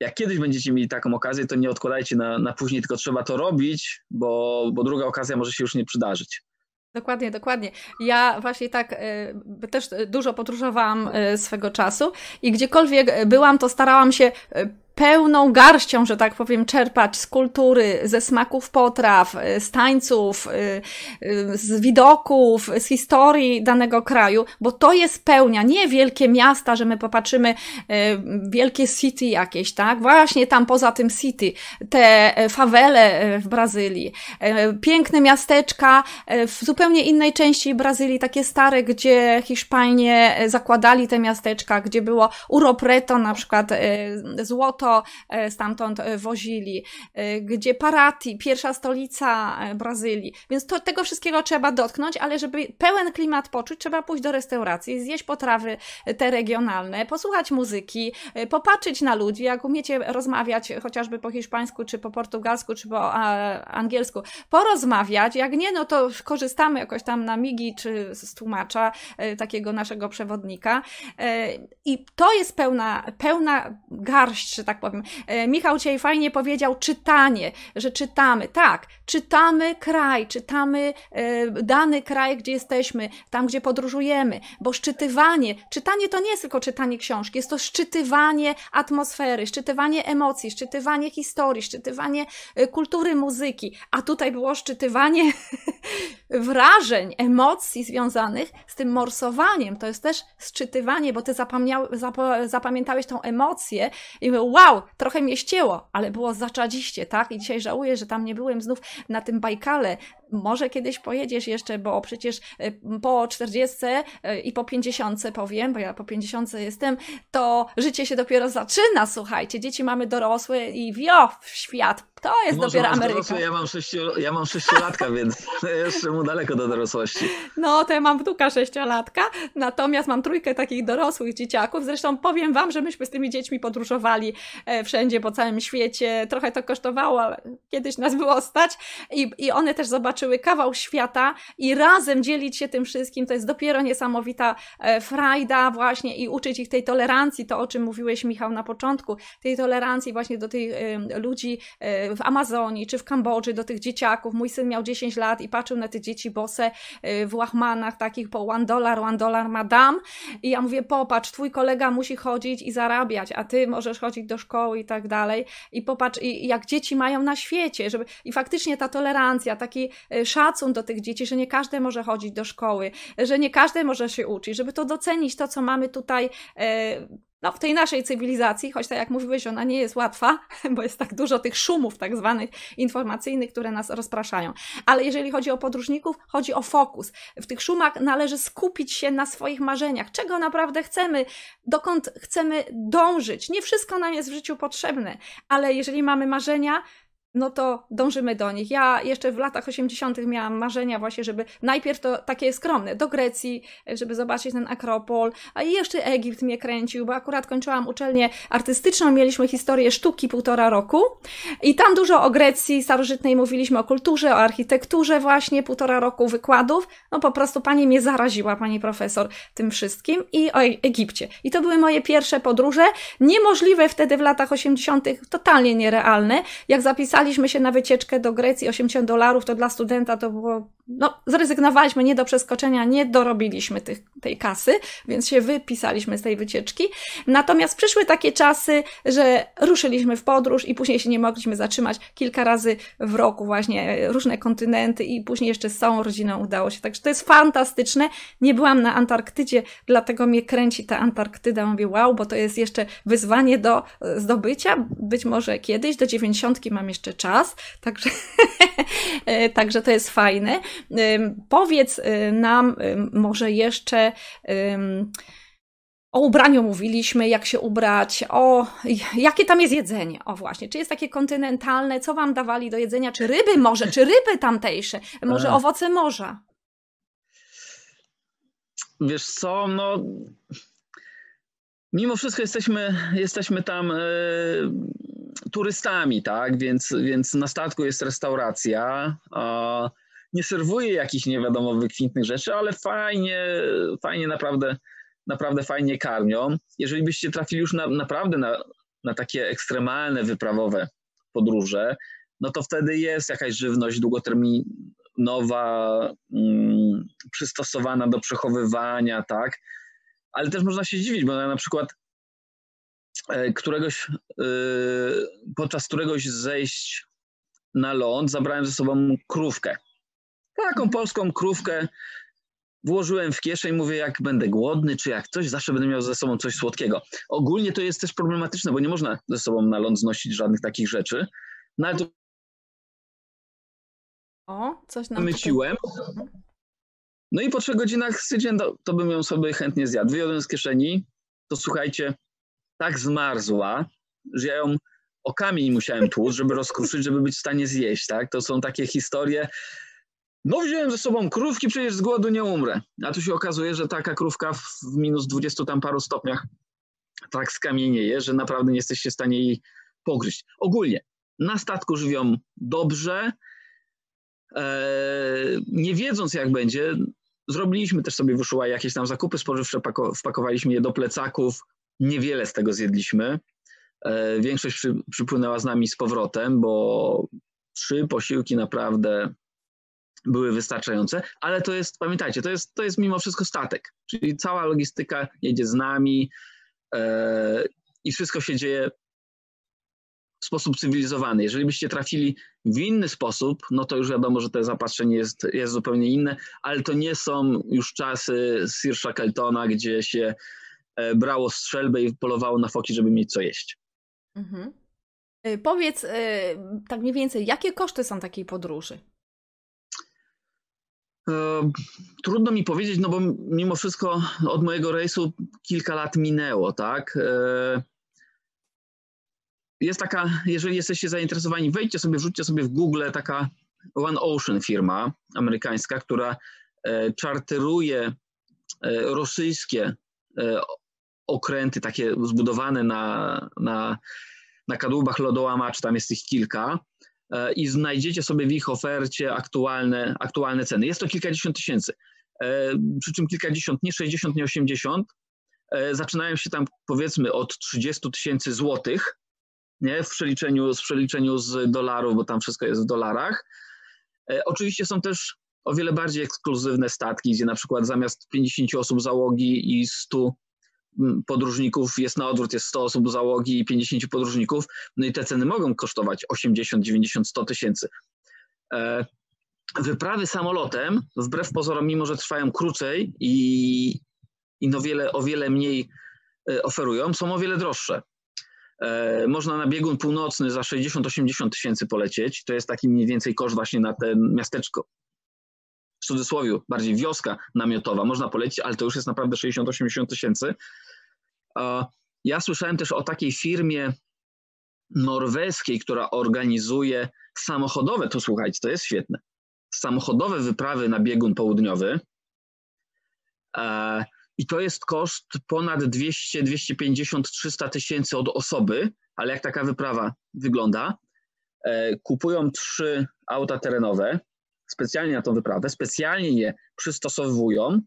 jak kiedyś będziecie mieli taką okazję, to nie odkładajcie na, na później, tylko trzeba to robić, bo, bo druga okazja może się już nie przydarzyć. Dokładnie, dokładnie. Ja właśnie tak y, też dużo podróżowałam y, swego czasu i gdziekolwiek byłam, to starałam się y, pełną garścią, że tak powiem, czerpać z kultury, ze smaków potraw, y, z tańców, y, y, z widoków, z historii danego kraju, bo to jest pełnia, nie wielkie miasta, że my popatrzymy, wielkie city jakieś, tak? Właśnie tam poza tym city, te fawele w Brazylii, piękne miasteczka w zupełnie innej części Brazylii, takie stare, gdzie Hiszpanie zakładali te miasteczka, gdzie było uropreto na przykład złoto, złoto e, stamtąd e, wozili, e, gdzie Paraty, pierwsza stolica Brazylii. Więc to, tego wszystkiego trzeba dotknąć, ale żeby pełen klimat poczuć, trzeba pójść do restauracji, zjeść potrawy te regionalne, posłuchać muzyki, popatrzeć na ludzi, jak umiecie rozmawiać chociażby po hiszpańsku, czy po portugalsku, czy po angielsku, porozmawiać, jak nie, no to korzystamy jakoś tam na migi, czy z tłumacza, takiego naszego przewodnika. I to jest pełna, pełna garść, że tak tak powiem. E, Michał dzisiaj fajnie powiedział czytanie, że czytamy. Tak, czytamy kraj, czytamy e, dany kraj, gdzie jesteśmy, tam, gdzie podróżujemy, bo szczytywanie, czytanie to nie jest tylko czytanie książki, jest to szczytywanie atmosfery, szczytywanie emocji, szczytywanie historii, szczytywanie e, kultury muzyki, a tutaj było szczytywanie wrażeń, emocji związanych z tym morsowaniem. To jest też szczytywanie, bo ty zapamiętałeś tą emocję i mówię, wow, trochę mnie ścięło, ale było zaczadziście, tak? I dzisiaj żałuję, że tam nie byłem znów na tym Bajkale, może kiedyś pojedziesz jeszcze, bo przecież y, po 40 y, i po 50 powiem, bo ja po 50 jestem, to życie się dopiero zaczyna, słuchajcie. Dzieci mamy dorosłe i wio w świat. To jest Może dopiero Ameryka. Dorosły, ja mam, sześciu, ja mam sześciolatka, więc jeszcze mu daleko do dorosłości. No, to ja mam wnuka sześciolatka, natomiast mam trójkę takich dorosłych dzieciaków. Zresztą powiem wam, że myśmy z tymi dziećmi podróżowali e, wszędzie po całym świecie. Trochę to kosztowało, ale kiedyś nas było stać i, i one też zobaczyły kawał świata i razem dzielić się tym wszystkim, to jest dopiero niesamowita e, frajda właśnie i uczyć ich tej tolerancji, to o czym mówiłeś Michał na początku, tej tolerancji właśnie do tych ludzi e, w Amazonii czy w Kambodży, do tych dzieciaków. Mój syn miał 10 lat i patrzył na te dzieci bose e, w łachmanach takich po one dollar, one dollar madam i ja mówię, popatrz, twój kolega musi chodzić i zarabiać, a ty możesz chodzić do szkoły i tak dalej i popatrz, i jak dzieci mają na świecie, żeby i faktycznie ta tolerancja, taki Y, szacun do tych dzieci, że nie każdy może chodzić do szkoły, że nie każdy może się uczyć, żeby to docenić to, co mamy tutaj y, no, w tej naszej cywilizacji, choć tak jak mówiłeś, ona nie jest łatwa, bo jest tak dużo tych szumów tak zwanych informacyjnych, które nas rozpraszają. Ale jeżeli chodzi o podróżników, chodzi o fokus. W tych szumach należy skupić się na swoich marzeniach, czego naprawdę chcemy, dokąd chcemy dążyć. Nie wszystko nam jest w życiu potrzebne, ale jeżeli mamy marzenia, no to dążymy do nich. Ja jeszcze w latach 80. miałam marzenia właśnie, żeby najpierw to takie skromne, do Grecji, żeby zobaczyć ten Akropol, a jeszcze Egipt mnie kręcił, bo akurat kończyłam uczelnię artystyczną, mieliśmy historię sztuki półtora roku i tam dużo o Grecji starożytnej mówiliśmy, o kulturze, o architekturze właśnie, półtora roku wykładów. No po prostu pani mnie zaraziła, pani profesor, tym wszystkim i o Egipcie. I to były moje pierwsze podróże, niemożliwe wtedy w latach 80., totalnie nierealne. Jak zapisali Zapisaliśmy się na wycieczkę do Grecji, 80 dolarów, to dla studenta to było, no zrezygnowaliśmy nie do przeskoczenia, nie dorobiliśmy tych, tej kasy, więc się wypisaliśmy z tej wycieczki. Natomiast przyszły takie czasy, że ruszyliśmy w podróż i później się nie mogliśmy zatrzymać kilka razy w roku właśnie, różne kontynenty i później jeszcze z całą rodziną udało się. Także to jest fantastyczne. Nie byłam na Antarktydzie, dlatego mnie kręci ta Antarktyda. Mówię, wow, bo to jest jeszcze wyzwanie do zdobycia. Być może kiedyś, do dziewięćdziesiątki mam jeszcze czas, także, także to jest fajne. Powiedz y, nam może jeszcze o ubraniu mówiliśmy, jak się ubrać, o jakie tam jest jedzenie. O właśnie, czy jest takie kontynentalne, co wam dawali do jedzenia, czy ryby może, czy ryby tamtejsze, może owoce morza. Wiesz co, no mimo wszystko jesteśmy, jesteśmy tam turystami, tak? Więc, więc na statku jest restauracja. Nie serwuje jakichś nie wiadomo wykwintnych rzeczy, ale fajnie, fajnie naprawdę, naprawdę fajnie karmią. Jeżeli byście trafili już na, naprawdę na, na takie ekstremalne, wyprawowe podróże, no to wtedy jest jakaś żywność długoterminowa, mm, przystosowana do przechowywania, tak? Ale też można się dziwić, bo na przykład E, któregoś, e, podczas któregoś zejść na ląd zabrałem ze sobą krówkę. Taką polską krówkę włożyłem w kieszeń, mówię, jak będę głodny, czy jak coś, zawsze będę miał ze sobą coś słodkiego. Ogólnie to jest też problematyczne, bo nie można ze sobą na ląd znosić żadnych takich rzeczy. No ale to o, coś nam Wymyśliłem. No i po trzech godzinach stwierdziłem, to, to bym ją sobie chętnie zjadł. Wyjąłem z kieszeni, to słuchajcie, tak zmarzła, że ja ją o kamień musiałem tłuc, żeby rozkruszyć, żeby być w stanie zjeść, tak? To są takie historie. No wziąłem ze sobą krówki, przecież z głodu nie umrę. A tu się okazuje, że taka krówka w minus 20 tam paru stopniach tak skamienieje, że naprawdę nie jesteście w stanie jej pogryźć. Ogólnie, na statku żywią dobrze, eee, nie wiedząc jak będzie, zrobiliśmy też sobie wyszuła jakieś tam zakupy spożywcze, wpakowaliśmy je do plecaków, Niewiele z tego zjedliśmy. E, większość przy, przypłynęła z nami z powrotem, bo trzy posiłki naprawdę były wystarczające, ale to jest, pamiętajcie, to jest, to jest mimo wszystko statek, czyli cała logistyka jedzie z nami e, i wszystko się dzieje w sposób cywilizowany. Jeżeli byście trafili w inny sposób, no to już wiadomo, że to zapatrzenie jest, jest zupełnie inne, ale to nie są już czasy Sir Shackletona, gdzie się e, brało strzelbę i polowało na foki, żeby mieć co jeść. Mhm. Y, powiedz tak mniej więcej, jakie koszty są takiej podróży? E, trudno mi powiedzieć, no bo mimo wszystko od mojego rejsu kilka lat minęło, tak? E, jest taka, jeżeli jesteście zainteresowani, wejdźcie sobie, wrzućcie sobie w Google taka One Ocean firma amerykańska, która e, czarteruje rosyjskie okręty takie zbudowane na, na, na kadłubach lodołamacz, tam jest ich kilka i znajdziecie sobie w ich ofercie aktualne, aktualne ceny. Jest to kilkadziesiąt tysięcy, e, przy czym kilkadziesiąt, nie 60, nie 80. E, zaczynają się tam powiedzmy od 30 tysięcy złotych, nie? W przeliczeniu, w przeliczeniu z dolarów, bo tam wszystko jest w dolarach. Oczywiście są też o wiele bardziej ekskluzywne statki, gdzie na przykład zamiast 50 osób załogi i 100 podróżników jest na odwrót, jest 100 osób załogi i 50 podróżników, no i te ceny mogą kosztować 80, 90, 100 tysięcy. E, wyprawy samolotem, wbrew pozorom, mimo że trwają krócej i, i no wiele, o wiele mniej e, oferują, są o wiele droższe. E, można na biegun północny za 60-80 tysięcy polecieć. To jest taki mniej więcej koszt właśnie na ten miasteczko. W cudzysłowie, bardziej wioska namiotowa. Można polecieć, ale to już jest naprawdę 60-80 tysięcy. Ja słyszałem też o takiej firmie norweskiej, która organizuje samochodowe, to słuchajcie, to jest świetne, samochodowe wyprawy na biegun południowy. I to jest koszt ponad 200, 250, 300 tysięcy od osoby, ale jak taka wyprawa wygląda? E, kupują trzy auta terenowe specjalnie na tą wyprawę, specjalnie je przystosowują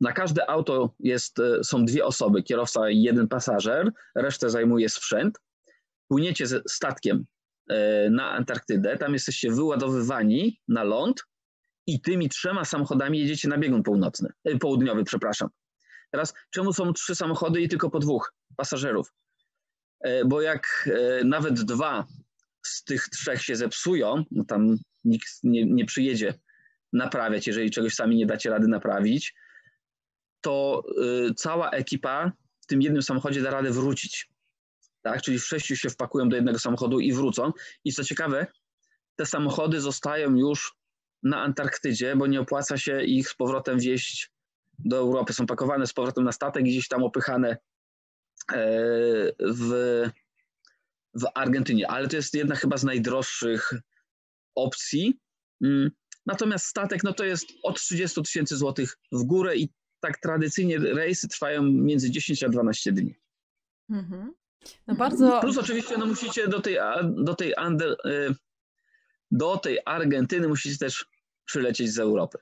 na każde auto jest, e, są dwie osoby, kierowca i jeden pasażer, resztę zajmuje sprzęt. Płyniecie statkiem e, na Antarktydę, tam jesteście wyładowywani na ląd i tymi trzema samochodami jedziecie na biegun północny, e, południowy, przepraszam. Teraz, czemu są trzy samochody i tylko po dwóch pasażerów? Bo jak nawet dwa z tych trzech się zepsują, no tam nikt nie, nie przyjedzie naprawiać, jeżeli czegoś sami nie dacie rady naprawić, to y, cała ekipa w tym jednym samochodzie da radę wrócić. Tak? Czyli w sześciu się wpakują do jednego samochodu i wrócą. I co ciekawe, te samochody zostają już na Antarktydzie, bo nie opłaca się ich z powrotem wieść do Europy. Są pakowane z powrotem na statek gdzieś tam opychane e, w, w Argentynie. Ale to jest jedna chyba z najdroższych opcji. Mm. Natomiast statek no to jest od 30 tysięcy złotych w górę i tak tradycyjnie rejsy trwają między 10 a 12 dni. Mhm. No bardzo... Plus oczywiście no musicie do tej, do tej, Ander, y, do tej Argentyny musicie też przylecieć z Europy.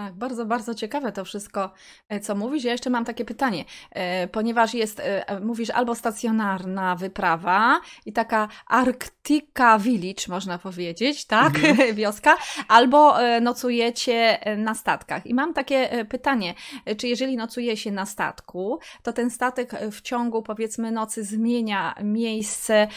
Tak, bardzo, bardzo ciekawe to wszystko, e, co mówisz. Ja jeszcze mam takie pytanie, e, ponieważ jest, e, mówisz, albo stacjonarna wyprawa i taka Arctica Village, można powiedzieć, tak, mhm. wioska, albo nocujecie na statkach. I mam takie pytanie, czy jeżeli nocuje się na statku, to ten statek w ciągu, powiedzmy, nocy zmienia miejsce,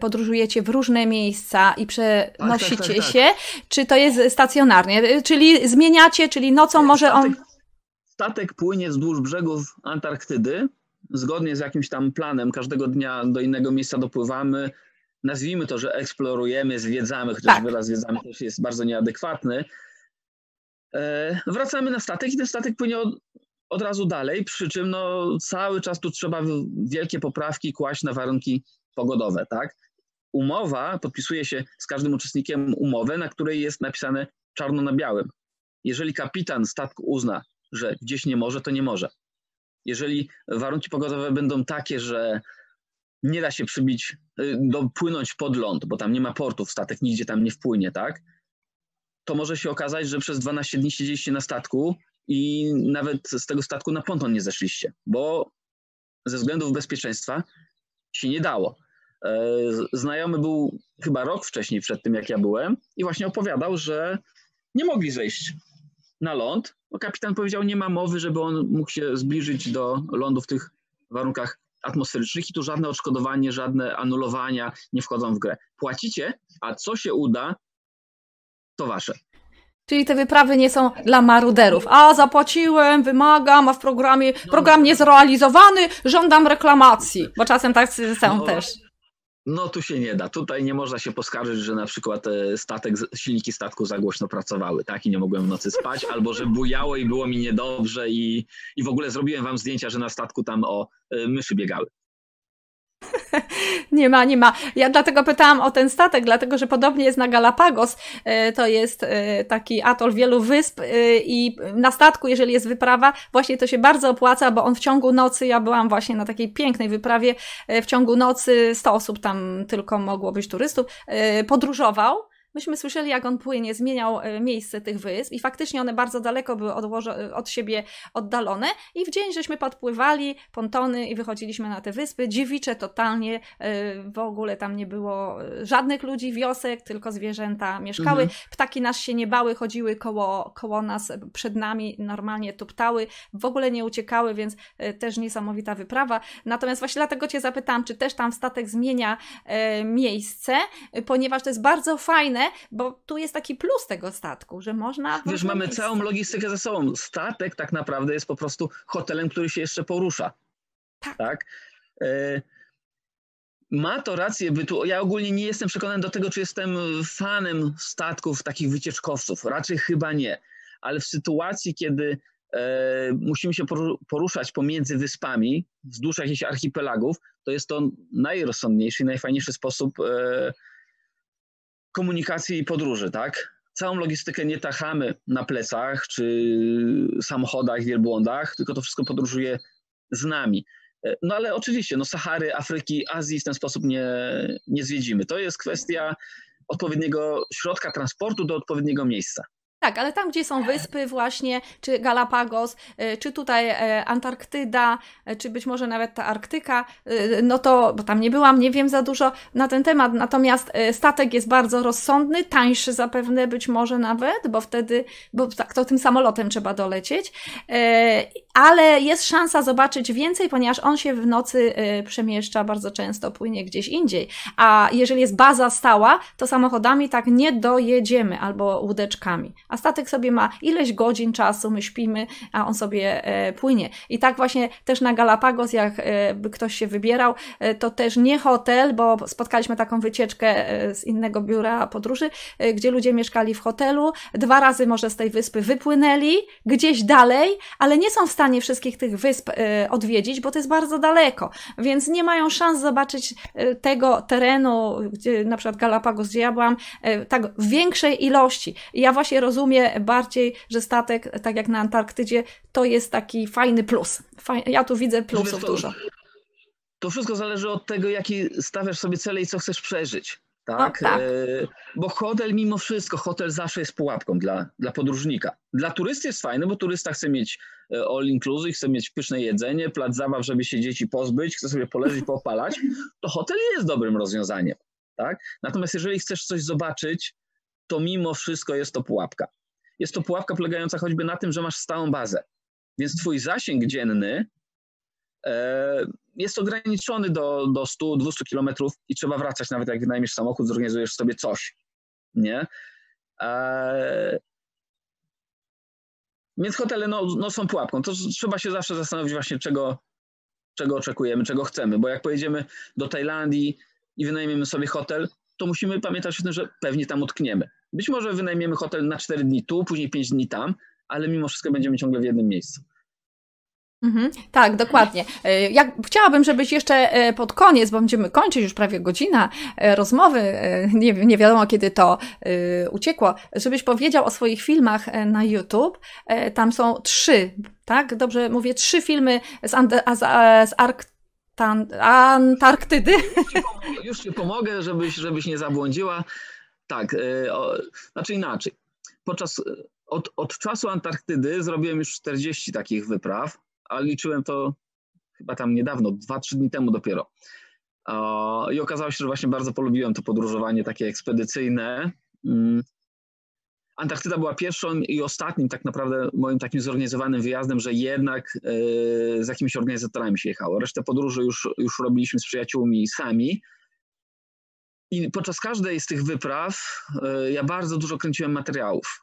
podróżujecie w różne miejsca i przenosicie tak, tak, tak, się, czy to jest stacjonarnie, czyli zmienia czyli nocą może on... Statek płynie wzdłuż brzegów Antarktydy, zgodnie z jakimś tam planem. Każdego dnia do innego miejsca dopływamy. Nazwijmy to, że eksplorujemy, zwiedzamy, chociaż tak. wyraz zwiedzamy też jest bardzo nieadekwatny. E, wracamy na statek i ten statek płynie od, od razu dalej, przy czym no, cały czas tu trzeba wielkie poprawki kłaść na warunki pogodowe, tak? Umowa, podpisuje się z każdym uczestnikiem umowę, na której jest napisane czarno na białym. Jeżeli kapitan statku uzna, że gdzieś nie może, to nie może. Jeżeli warunki pogodowe będą takie, że nie da się przybić, y, dopłynąć pod ląd, bo tam nie ma portów, statek nigdzie tam nie wpłynie, tak? To może się okazać, że przez 12 dni siedzieliście na statku i nawet z tego statku na ponton nie zeszliście, bo ze względów bezpieczeństwa się nie dało. E, znajomy był chyba rok wcześniej przed tym, jak ja byłem, i właśnie opowiadał, że nie mogli zejść na ląd, bo kapitan powiedział, nie ma mowy, żeby on mógł się zbliżyć do lądu w tych warunkach atmosferycznych i tu żadne odszkodowanie, żadne anulowania nie wchodzą w grę. Płacicie, a co się uda, to wasze. Czyli te wyprawy nie są dla maruderów. A zapłaciłem, wymagam, a w programie program niezrealizowany, żądam reklamacji. Bo czasem tak są no, też. No tu się nie da. Tutaj nie można się poskarżyć, że na przykład e, statek, silniki statku za głośno pracowały, tak? I nie mogłem w nocy spać, albo że bujało i było mi niedobrze i, i w ogóle zrobiłem wam zdjęcia, że na statku tam o e, myszy biegały. nie ma, nie ma. Ja dlatego pytałam o ten statek, dlatego że podobnie jest na Galapagos. E, to jest e, taki atol wielu wysp e, i na statku, jeżeli jest wyprawa, właśnie to się bardzo opłaca, bo on w ciągu nocy, ja byłam właśnie na takiej pięknej wyprawie, w ciągu nocy 100 osób tam tylko mogło być turystów, podróżował myśmy słyszeli, jak on płynie, zmieniał e, miejsce tych wysp i faktycznie one bardzo daleko były odłożone, od siebie oddalone i w dzień żeśmy podpływali pontony i wychodziliśmy na te wyspy, dziewicze totalnie, e, w ogóle tam nie było e, żadnych ludzi, wiosek, tylko zwierzęta mieszkały, mhm. ptaki nas się nie bały, chodziły koło, koło nas, przed nami, normalnie tuptały, w ogóle nie uciekały, więc też niesamowita wyprawa. Natomiast właśnie dlatego Cię zapytałam, czy też tam statek zmienia miejsce, ponieważ to jest bardzo fajne, bo tu jest taki plus tego statku, że można. Wiesz, mamy miejsce. całą logistykę ze sobą. Statek tak naprawdę jest po prostu hotelem, który się jeszcze porusza. Tak. tak? E, ma to rację bytu. Ja ogólnie nie jestem przekonany do tego, czy jestem fanem statków takich wycieczkowców. Raczej chyba nie. Ale w sytuacji, kiedy e, musimy się poruszać pomiędzy wyspami, wzdłuż jakichś archipelagów, to jest to najrozsądniejszy i najfajniejszy sposób e, komunikacji i podróży, tak? Całą logistykę nie tachamy na plecach czy samochodach, wielbłądach, tylko to wszystko podróżuje z nami. No ale oczywiście, no Sahary, Afryki, Azji w ten sposób nie, nie zwiedzimy. To jest kwestia odpowiedniego środka transportu do odpowiedniego miejsca. Tak, ale tam, gdzie są wyspy właśnie, czy Galapagos, y, czy tutaj e, Antarktyda, e, czy być może nawet ta Arktyka, y, no to, bo tam nie byłam, nie wiem za dużo na ten temat, natomiast e, statek jest bardzo rozsądny, tańszy zapewne być może nawet, bo wtedy, bo tak, to tym samolotem trzeba dolecieć, ale jest szansa zobaczyć więcej, ponieważ on się w nocy przemieszcza bardzo często, płynie gdzieś indziej, a jeżeli jest baza stała, to samochodami tak nie dojedziemy, albo łódeczkami a statek sobie ma ileś godzin czasu, my śpimy, a on sobie e, płynie. I tak właśnie też na Galapagos, jak e, ktoś się wybierał, e, to też nie hotel, bo spotkaliśmy taką wycieczkę z innego biura podróży, gdzie ludzie mieszkali w hotelu, dwa razy może z tej wyspy wypłynęli, gdzieś dalej, ale nie są w stanie wszystkich tych wysp odwiedzić, bo to jest bardzo daleko, więc nie mają szans zobaczyć tego terenu, gdzie, na przykład Galapagos, gdzie ja byłam, tak w większej ilości. I ja właśnie rozumiem, rozumie bardziej, że statek, tak jak na Antarktydzie, to jest taki fajny plus. ja tu widzę plusów to, dużo. To wszystko zależy od tego, jaki stawiasz sobie cele i co chcesz przeżyć. Tak? tak. E, bo hotel mimo wszystko, hotel zawsze jest pułapką dla, dla podróżnika. Dla turysty jest fajny, bo turysta chce mieć e, all inclusive, chce mieć pyszne jedzenie, plac zabaw, żeby się dzieci pozbyć, chce sobie poleżeć, popalać, to hotel jest dobrym rozwiązaniem. Tak? Natomiast jeżeli chcesz coś zobaczyć, to mimo wszystko jest to pułapka. Jest to pułapka polegająca choćby na tym, że masz stałą bazę. Więc twój zasięg dzienny e, jest ograniczony do, do 100-200 kilometrów i trzeba wracać, nawet jak wynajmiesz samochód, zorganizujesz sobie coś. Nie? E, więc hotele no, no są pułapką. To trzeba się zawsze zastanowić właśnie, czego, czego oczekujemy, czego chcemy. Bo jak pojedziemy do Tajlandii i wynajmiemy sobie hotel, to musimy pamiętać o tym, że pewnie tam utkniemy. Być może wynajmiemy hotel na 4 dni tu, później 5 dni tam, ale mimo wszystko będziemy ciągle w jednym miejscu. Mhm, tak, dokładnie. E, chciałabym, żebyś jeszcze e, pod koniec, bo będziemy kończyć już prawie godzina e, rozmowy, nie, nie wiadomo kiedy to uciekło, żebyś powiedział o swoich filmach na YouTube. Tam są trzy, tak? Dobrze mówię, trzy filmy z, z, z Ark Antarktydy. Już ci, pomogę, już ci pomogę, żebyś, żebyś nie zabłądziła. Tak, y, o, znaczy inaczej. Podczas, od, od czasu Antarktydy zrobiłem już 40 takich wypraw, a liczyłem to chyba tam niedawno, 2-3 dni temu dopiero. I okazało się, że właśnie bardzo polubiłem to podróżowanie takie ekspedycyjne. Antarktyda była pierwszą i ostatnim tak naprawdę moim takim zorganizowanym wyjazdem, że jednak z jakimiś organizatorami się jechało. Resztę podróży już, już robiliśmy z przyjaciółmi sami. I podczas każdej z tych wypraw ja bardzo dużo kręciłem materiałów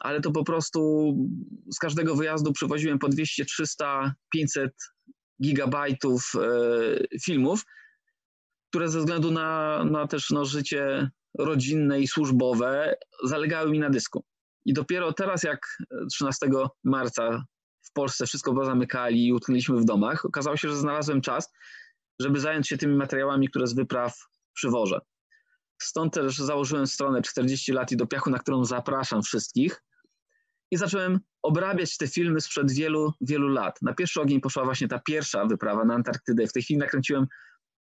ale to po prostu z każdego wyjazdu przywoziłem po 200, 300, 500 gigabajtów e, filmów, które ze względu na, na też no, życie rodzinne i służbowe zalegały mi na dysku. I dopiero teraz, jak 13 marca w Polsce wszystko pozamykali i utknęliśmy w domach, okazało się, że znalazłem czas, żeby zająć się tymi materiałami, które z wypraw przywożę. Stąd też założyłem stronę 40 lat i do piachu, na którą zapraszam wszystkich, i zacząłem obrabiać te filmy sprzed wielu, wielu lat. Na pierwszy ogień poszła właśnie ta pierwsza wyprawa na Antarktydę. W tej chwili nakręciłem,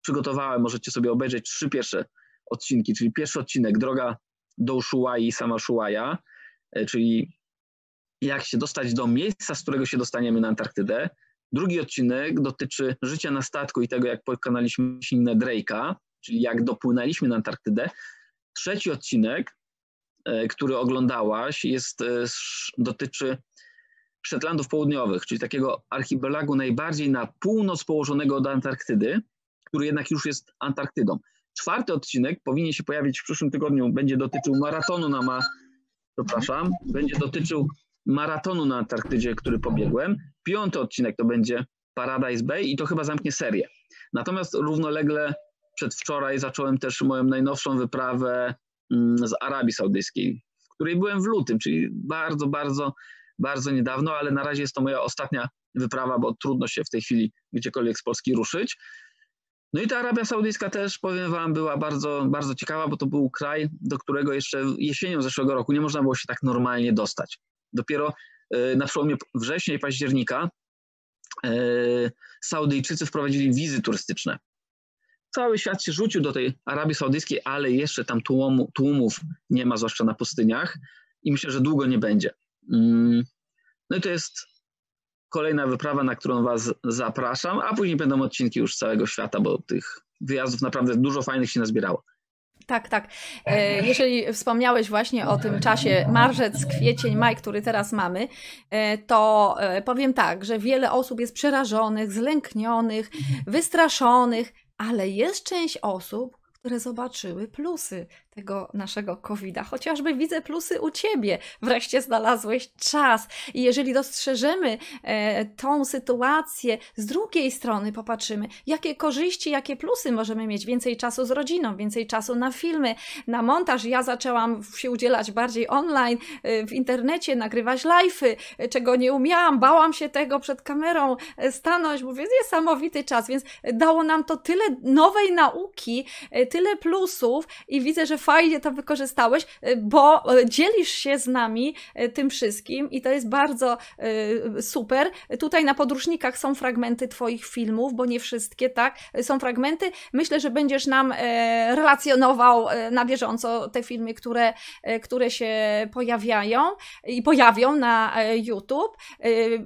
przygotowałem, możecie sobie obejrzeć trzy pierwsze odcinki, czyli pierwszy odcinek Droga do Ushuai i sama Ushuaia, e, czyli jak się dostać do miejsca, z którego się dostaniemy na Antarktydę. Drugi odcinek dotyczy życia na statku i tego, jak pokonaliśmy silne Drake'a, czyli jak dopłynęliśmy na Antarktydę. Trzeci odcinek E, który oglądałaś, jest, e, dotyczy Szetlandów Południowych, czyli takiego archipelagu najbardziej na północ położonego od Antarktydy, który jednak już jest Antarktydą. Czwarty odcinek powinien się pojawić w przyszłym tygodniu, będzie dotyczył maratonu na ma... przepraszam, będzie dotyczył maratonu na Antarktydzie, który pobiegłem. Piąty odcinek to będzie Paradise Bay i to chyba zamknie serię. Natomiast równolegle przedwczoraj zacząłem też moją najnowszą wyprawę Mm, z Arabii Saudyjskiej, w której byłem w lutym, czyli bardzo, bardzo, bardzo niedawno, ale na razie jest to moja ostatnia wyprawa, bo trudno się w tej chwili gdziekolwiek z Polski ruszyć. No i ta Arabia Saudyjska też, powiem Wam, była bardzo, bardzo ciekawa, bo to był kraj, do którego jeszcze jesienią zeszłego roku nie można było się tak normalnie dostać. Dopiero e, na przełomie września i października e, Saudyjczycy wprowadzili wizy turystyczne cały świat się rzucił do tej Arabii Saudyjskiej, ale jeszcze tam tłumu, tłumów nie ma, zwłaszcza na pustyniach i myślę, że długo nie będzie. Mm. No i to jest kolejna wyprawa, na którą Was zapraszam, a później będą odcinki już z całego świata, bo tych wyjazdów naprawdę dużo fajnych się nazbierało. Tak, tak. E, jeżeli wspomniałeś właśnie o tym czasie marzec, kwiecień, maj, który teraz mamy, e, to e, powiem tak, że wiele osób jest przerażonych, zlęknionych, wystraszonych, ale jest część osób, które zobaczyły plusy tego naszego COVID-a. Chociażby widzę plusy u ciebie. Wreszcie znalazłeś czas. I jeżeli dostrzeżemy e, tą sytuację, z drugiej strony popatrzymy, jakie korzyści, jakie plusy możemy mieć. Więcej czasu z rodziną, więcej czasu na filmy, na montaż. Ja zaczęłam się udzielać bardziej online, e, w internecie, nagrywać live'y, e, czego nie umiałam. Bałam się tego przed kamerą e, stanąć. Mówię, niesamowity czas, więc dało nam to tyle nowej nauki, e, tyle plusów i widzę, że fajnie to wykorzystałeś, y, bo y, dzielisz się z nami y, tym wszystkim i to jest bardzo super. Tutaj na podróżnikach są fragmenty Twoich filmów, bo nie wszystkie, tak? Są fragmenty. Myślę, że będziesz nam e, relacjonował e, na bieżąco te filmy, które, e, które się pojawiają i pojawią na YouTube.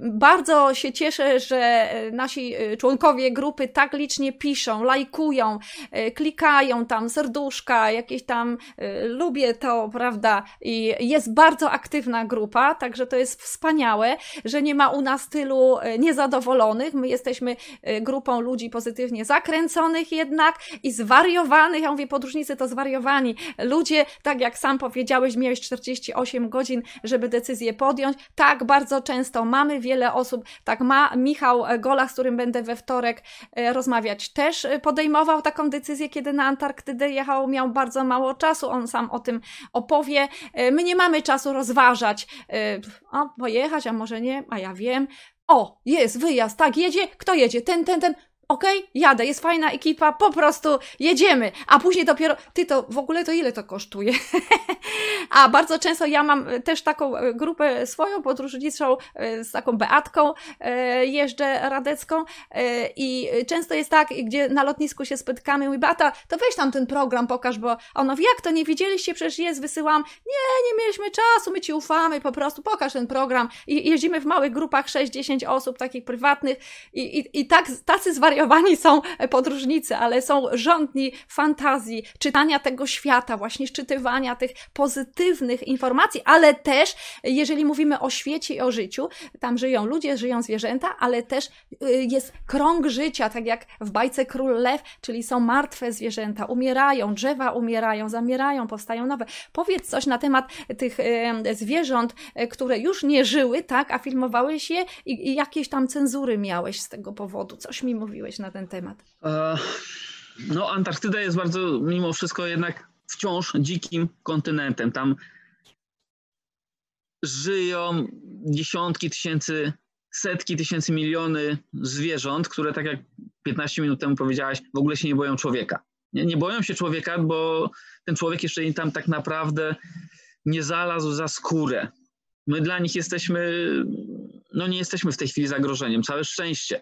Bardzo się cieszę, że nasi członkowie grupy tak licznie piszą, lajkują, klikają tam serduszka, jakieś tam Y, lubię to, prawda, i jest bardzo aktywna grupa, także to jest wspaniałe, że nie ma u nas tylu y, niezadowolonych. My jesteśmy y, grupą ludzi pozytywnie zakręconych jednak i zwariowanych. Ja mówię, podróżnicy to zwariowani. Ludzie, tak jak sam powiedziałeś, miałeś 48 godzin, żeby decyzję podjąć. Tak, bardzo często mamy wiele osób, tak ma Michał Gola, z którym będę we wtorek rozmawiać, też podejmował taką decyzję, kiedy na Antarktydę jechał, miał bardzo mało czasu on sam o tym opowie. E, my nie mamy czasu rozważać, e, o, pojechać, a może nie, a ja wiem. O, jest wyjazd, tak, jedzie, kto jedzie? Ten, ten, ten okej, okay, jadę, jest fajna ekipa, po prostu jedziemy, a później dopiero, ty to, w ogóle to ile to kosztuje? a bardzo często ja mam e, też taką e, grupę swoją podróżniczą e, z taką Beatką jeżdżę radecką i często jest tak, gdzie na lotnisku się spotkamy, mówi Beata, to weź tam ten program, pokaż, bo mówi, jak to nie widzieliście, przecież jest, wysyłam, nie, nie mieliśmy czasu, my ci ufamy, po prostu pokaż ten program. I jeździmy w małych grupach 6-10 osób, takich prywatnych i, i, i tak, tacy zwariowani zwariowani są podróżnicy, ale są rządni fantazji, czytania tego świata, właśnie szczytywania tych pozytywnych informacji, ale też, jeżeli mówimy o świecie i o życiu, tam żyją ludzie, żyją zwierzęta, ale też y, jest krąg życia, tak jak w bajce Król Lew, czyli są martwe zwierzęta, umierają, drzewa umierają, zamierają, powstają nowe. Powiedz coś na temat tych zwierząt, które już nie żyły, tak, a filmowałeś je i jakieś tam cenzury miałeś z tego powodu. Coś mi mówiłeś na ten temat. E, no, Antarktyda jest bardzo, mimo wszystko, jednak wciąż dzikim kontynentem. Tam żyją dziesiątki tysięcy, setki tysięcy, miliony zwierząt, które, tak jak 15 minut temu powiedziałaś, w ogóle się nie boją człowieka. Nie, nie boją się człowieka, bo ten człowiek jeszcze im tam tak naprawdę nie zalazł za skórę. My dla nich jesteśmy, no nie jesteśmy w tej chwili zagrożeniem, całe szczęście.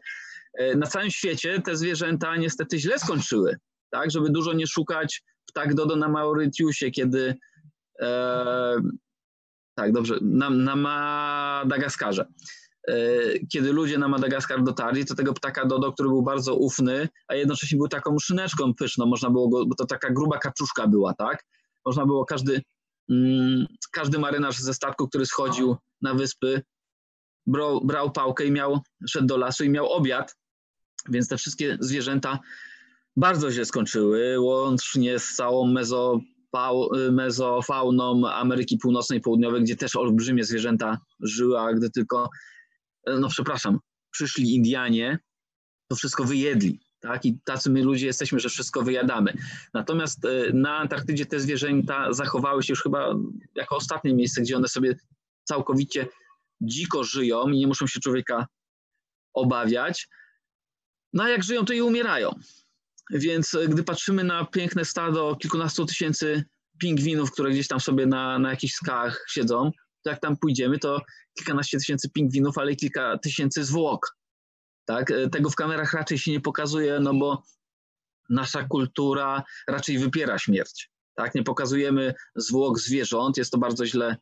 E, na całym świecie te zwierzęta niestety źle skończyły, tak, żeby dużo nie szukać ptak Dodo na Mauritiusie, kiedy e, tak, dobrze, na, na Madagaskarze. E, kiedy ludzie na Madagaskar dotarli, to tego ptaka Dodo, który był bardzo ufny, a jednocześnie był taką szyneczką pyszną, można było go, bo to taka gruba kaczuszka była, tak? Można było każdy, mm, każdy marynarz ze statku, który schodził na wyspy, brał, brał pałkę i miał, szedł do lasu i miał obiad, więc te wszystkie zwierzęta bardzo źle skończyły, łącznie z całą mezo, mezofauną Ameryki Północnej i Południowej, gdzie też olbrzymie zwierzęta żyły, a gdy tylko, no przepraszam, przyszli Indianie, to wszystko wyjedli. Tak? I tacy my ludzie jesteśmy, że wszystko wyjadamy. Natomiast e, na Antarktydzie te zwierzęta zachowały się już chyba jako ostatnie miejsce, gdzie one sobie całkowicie dziko żyją i nie muszą się człowieka obawiać. No a jak żyją, to i umierają. Więc e, gdy patrzymy na piękne stado kilkunastu tysięcy pingwinów, które gdzieś tam sobie na, na jakichś skałach siedzą, to jak tam pójdziemy, to kilkanaście tysięcy pingwinów, ale kilka tysięcy zwłok. Tak? E, tego w kamerach raczej się nie pokazuje, no bo nasza kultura raczej wypiera śmierć. Tak? Nie pokazujemy zwłok zwierząt, jest to bardzo źle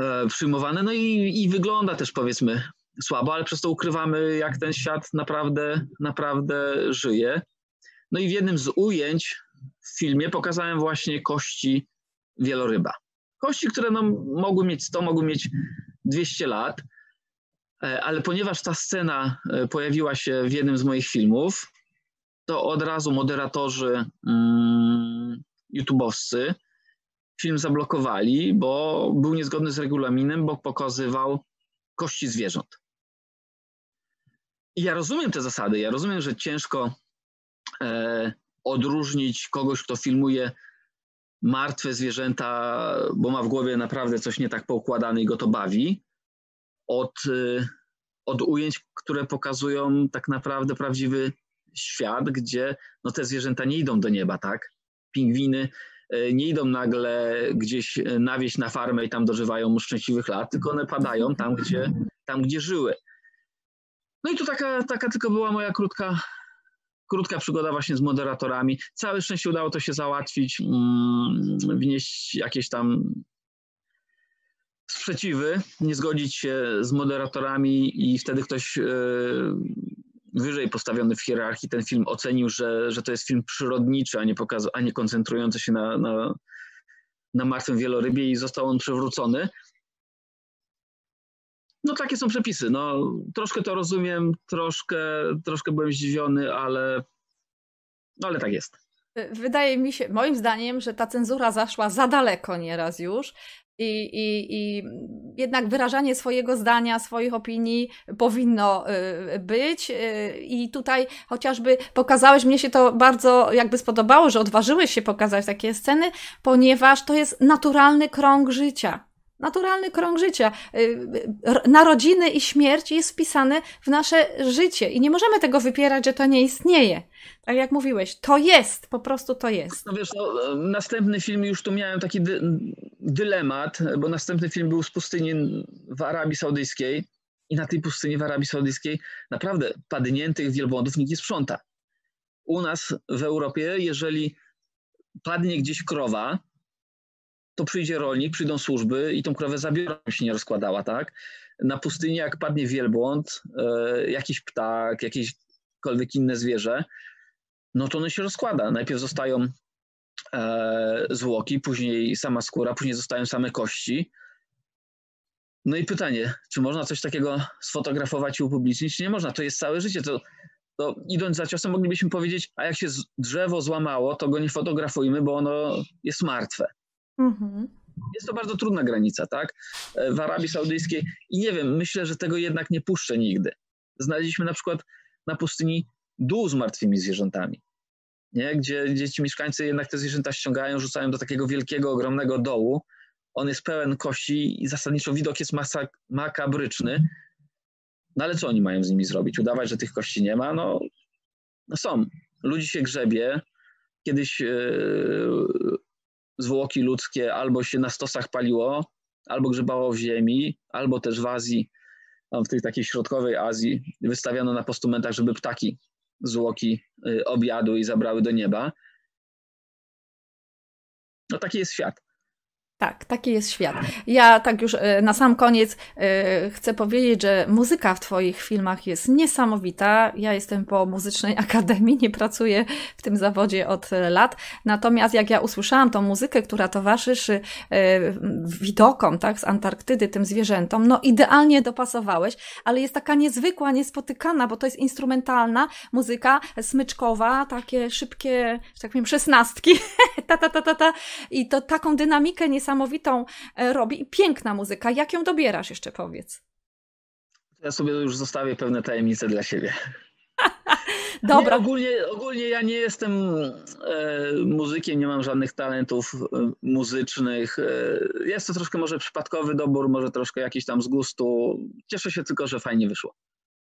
e, przyjmowane, no i, i wygląda też powiedzmy słabo, ale przez to ukrywamy, jak ten świat naprawdę, naprawdę żyje. No i w jednym z ujęć w filmie pokazałem właśnie kości wieloryba. Kości, które no, mogły mieć 100, mogły mieć 200 lat, e, ale ponieważ ta scena e, pojawiła się w jednym z moich filmów, to od razu moderatorzy mm, YouTube'owscy film zablokowali, bo był niezgodny z regulaminem, bo pokazywał kości zwierząt. Ja rozumiem te zasady, ja rozumiem, że ciężko e, odróżnić kogoś, kto filmuje martwe zwierzęta, bo ma w głowie naprawdę coś nie tak poukładane i go to bawi, od, e, od ujęć, które pokazują tak naprawdę prawdziwy świat, gdzie no, te zwierzęta nie idą do nieba, tak? Pingwiny e, nie idą nagle gdzieś na wieś, na farmę i tam dożywają szczęśliwych lat, tylko one padają tam, gdzie, tam, gdzie żyły. No i tu taka, taka tylko była moja krótka, krótka przygoda właśnie z moderatorami. Całe szczęście udało to się załatwić, mm, wnieść jakieś tam sprzeciwy, nie zgodzić się z moderatorami i wtedy ktoś e, wyżej postawiony w hierarchii ten film ocenił, że, że to jest film przyrodniczy, a nie, pokaz- a nie koncentrujący się na, na, na martwym wielorybie i został on przywrócony. No takie są przepisy. No, troszkę to rozumiem, troszkę, troszkę byłem zdziwiony, ale, no, ale tak jest. Wydaje mi się, moim zdaniem, że ta cenzura zaszła za daleko nieraz już. I, i, I jednak wyrażanie swojego zdania, swoich opinii powinno y, być. Y, I tutaj chociażby pokazałeś, mnie się to bardzo jakby spodobało, że odważyłeś się pokazać takie sceny, ponieważ to jest naturalny krąg życia naturalny krąg życia. Y, narodziny i śmierć jest wpisane w nasze życie i nie możemy tego wypierać, że to nie istnieje. Tak jak mówiłeś, to jest, po prostu to jest. No wiesz, no, następny film już tu miałem taki dy dylemat, bo następny film był z pustyni w Arabii Saudyjskiej i na tej pustyni w Arabii Saudyjskiej naprawdę padniętych wielbłądów nikt nie sprząta. U nas w Europie, jeżeli padnie gdzieś krowa, to przyjdzie rolnik, przyjdą służby i tą krowę zabiorą, się nie rozkładała, tak? Na pustyni jak padnie wielbłąd, e, jakiś ptak, jakiekolwiek inne zwierzę, no to ono się rozkłada. Najpierw zostają e, zwłoki, później sama skóra, później zostają same kości. No i pytanie, czy można coś takiego sfotografować i upublicznić? Nie można, to jest całe życie. To, to idąc za ciosem moglibyśmy powiedzieć, a jak się drzewo złamało, to go nie fotografujmy, bo ono jest martwe. Mhm. Jest to bardzo trudna granica, tak? W Arabii Saudyjskiej i nie wiem, myślę, że tego jednak nie puszczę nigdy. Znaleźliśmy na przykład na pustyni dół z martwymi zwierzętami, nie? Gdzie, gdzie ci mieszkańcy jednak te zwierzęta ściągają, rzucają do takiego wielkiego, ogromnego dołu. On jest pełen kości i zasadniczo widok jest masa, makabryczny. No ale co oni mają z nimi zrobić? Udawać, że tych kości nie ma? No, no są. Ludzi się grzebie. Kiedyś yy, zwłoki ludzkie albo się na stosach paliło, albo grzebało w ziemi, albo też w Azji, w tej takiej środkowej Azji wystawiano na postumentach, żeby ptaki zwłoki y, objadły i zabrały do nieba. No taki jest świat. Tak, taki jest świat. Ja tak już e, na sam koniec e, chcę powiedzieć, że muzyka w Twoich filmach jest niesamowita. Ja jestem po muzycznej akademii, nie pracuję w tym zawodzie od lat. Natomiast jak ja usłyszałam tą muzykę, która towarzyszy e, widokom, tak, z Antarktydy, tym zwierzętom, no idealnie dopasowałeś, ale jest taka niezwykła, niespotykana, bo to jest instrumentalna muzyka smyczkowa, takie szybkie, że tak powiem, szesnastki, ta, ta, ta, ta, ta. I to taką dynamikę niesamowitą niesamowitą e, robi i piękna muzyka. Jak ją dobierasz jeszcze powiedz? Ja sobie już zostawię pewne tajemnice dla siebie. Dobra. Nie, ogólnie, ogólnie ja nie jestem e, muzykiem, nie mam żadnych talentów e, muzycznych. Jest to troszkę może przypadkowy dobór, może troszkę jakiś tam z gustu. Cieszę się tylko, że fajnie wyszło.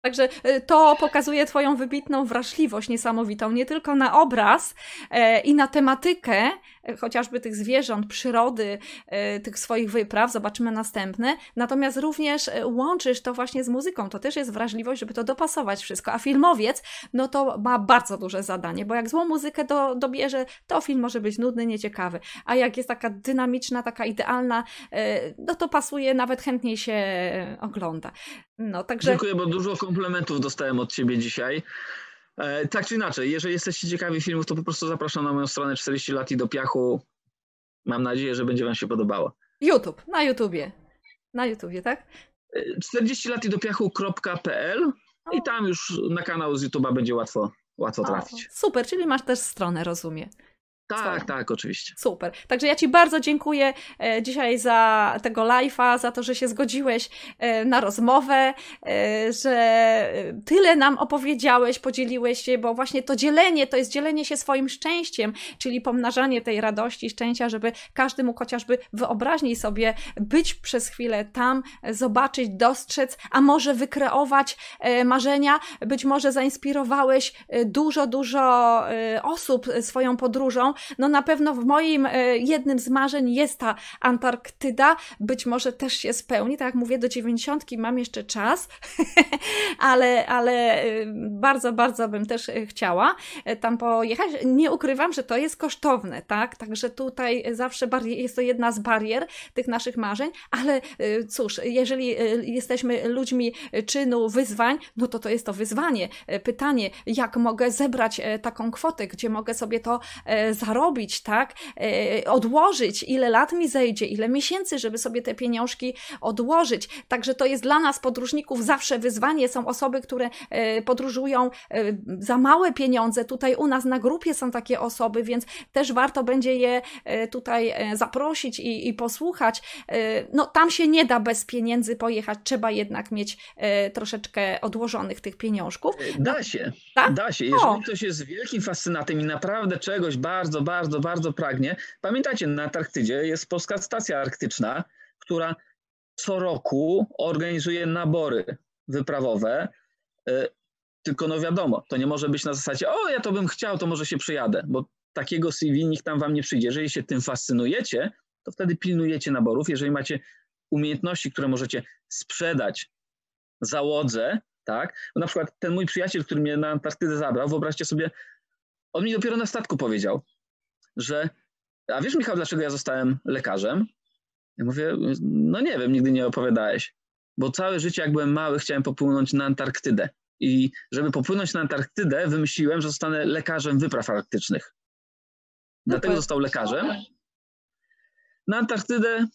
Także y, to pokazuje Twoją wybitną wrażliwość niesamowitą, nie tylko na obraz e, i na tematykę, e, chociażby tych zwierząt, przyrody, e, tych swoich wypraw, zobaczymy następne, natomiast również łączysz to właśnie z muzyką. To też jest wrażliwość, żeby to dopasować wszystko. A filmowiec, no to ma bardzo duże zadanie, bo jak złą muzykę do, dobierze, to film może być nudny, nieciekawy. A jak jest taka dynamiczna, taka idealna, no to pasuje, nawet chętniej się ogląda. No, także... Dziękuję, bo dużo komplementów dostałem od Ciebie dzisiaj. E, tak czy inaczej, jeżeli jesteście ciekawi filmów, to po prostu zapraszam na moją stronę 40 lat i do piachu. Mam nadzieję, że będzie Wam się podobało. YouTube, na YouTubie. Na YouTubie, tak? 40 lat i do piachu.pl i tam już na kanał z YouTube'a będzie łatwo, łatwo trafić. O, super, czyli masz też stronę, rozumiem. Tak, tak, oczywiście. Super. Także ja Ci bardzo dziękuję e, dzisiaj za tego live'a, za to, że się zgodziłeś e, na rozmowę, e, że tyle nam opowiedziałeś, podzieliłeś się, bo właśnie to dzielenie to jest dzielenie się swoim szczęściem, czyli pomnażanie tej radości, szczęścia, żeby każdy mógł chociażby wyobraźniej sobie być przez chwilę tam, zobaczyć, dostrzec, a może wykreować marzenia. Być może zainspirowałeś dużo, dużo osób swoją podróżą, no na pewno w moim e, jednym z marzeń jest ta Antarktyda, być może też się spełni, tak jak mówię, do dziewięćdziesiątki mam jeszcze czas, ale, ale e, bardzo, bardzo bym też e, chciała tam pojechać. Nie ukrywam, że to jest kosztowne, tak, także tutaj zawsze jest to jedna z barier tych naszych marzeń, ale cóż, jeżeli jesteśmy ludźmi czynu, wyzwań, no to to jest to wyzwanie. Pytanie, jak mogę zebrać taką kwotę, gdzie mogę sobie to zarobić, zarobić, tak? E, odłożyć, ile lat mi zejdzie, ile miesięcy, żeby sobie te pieniążki odłożyć. Także to jest dla nas, podróżników, zawsze wyzwanie. Są osoby, które e, podróżują e, za małe pieniądze. Tutaj u nas na grupie są takie osoby, więc też warto będzie je tutaj zaprosić i, i posłuchać. No, tam się nie da bez pieniędzy pojechać, trzeba jednak mieć troszeczkę odłożonych tych pieniążków. Da się, tak? da się. Jeżeli o. ktoś jest wielkim fascynatem i naprawdę czegoś bardzo bardzo, bardzo, bardzo pragnie. Pamiętacie, na Antarktydzie jest polska stacja arktyczna, która co roku organizuje nabory wyprawowe. E, tylko no wiadomo, to nie może być na zasadzie, o ja to bym chciał, to może się przyjadę, bo takiego CV nikt tam wam nie przyjdzie. Jeżeli się tym fascynujecie, to wtedy pilnujecie naborów. Jeżeli macie umiejętności, które możecie sprzedać załodze, tak? Bo na przykład ten mój przyjaciel, który mnie na Antarktydę zabrał, wyobraźcie sobie, on mi dopiero na statku powiedział, że a wiesz Michał, dlaczego ja zostałem lekarzem? Ja mówię, no nie wiem, nigdy nie opowiadałeś. Bo całe życie, jak byłem mały, chciałem popłynąć na Antarktydę. I żeby popłynąć na Antarktydę, wymyśliłem, że zostanę lekarzem wypraw arktycznych. Dlatego został lekarzem. Na Antarktydę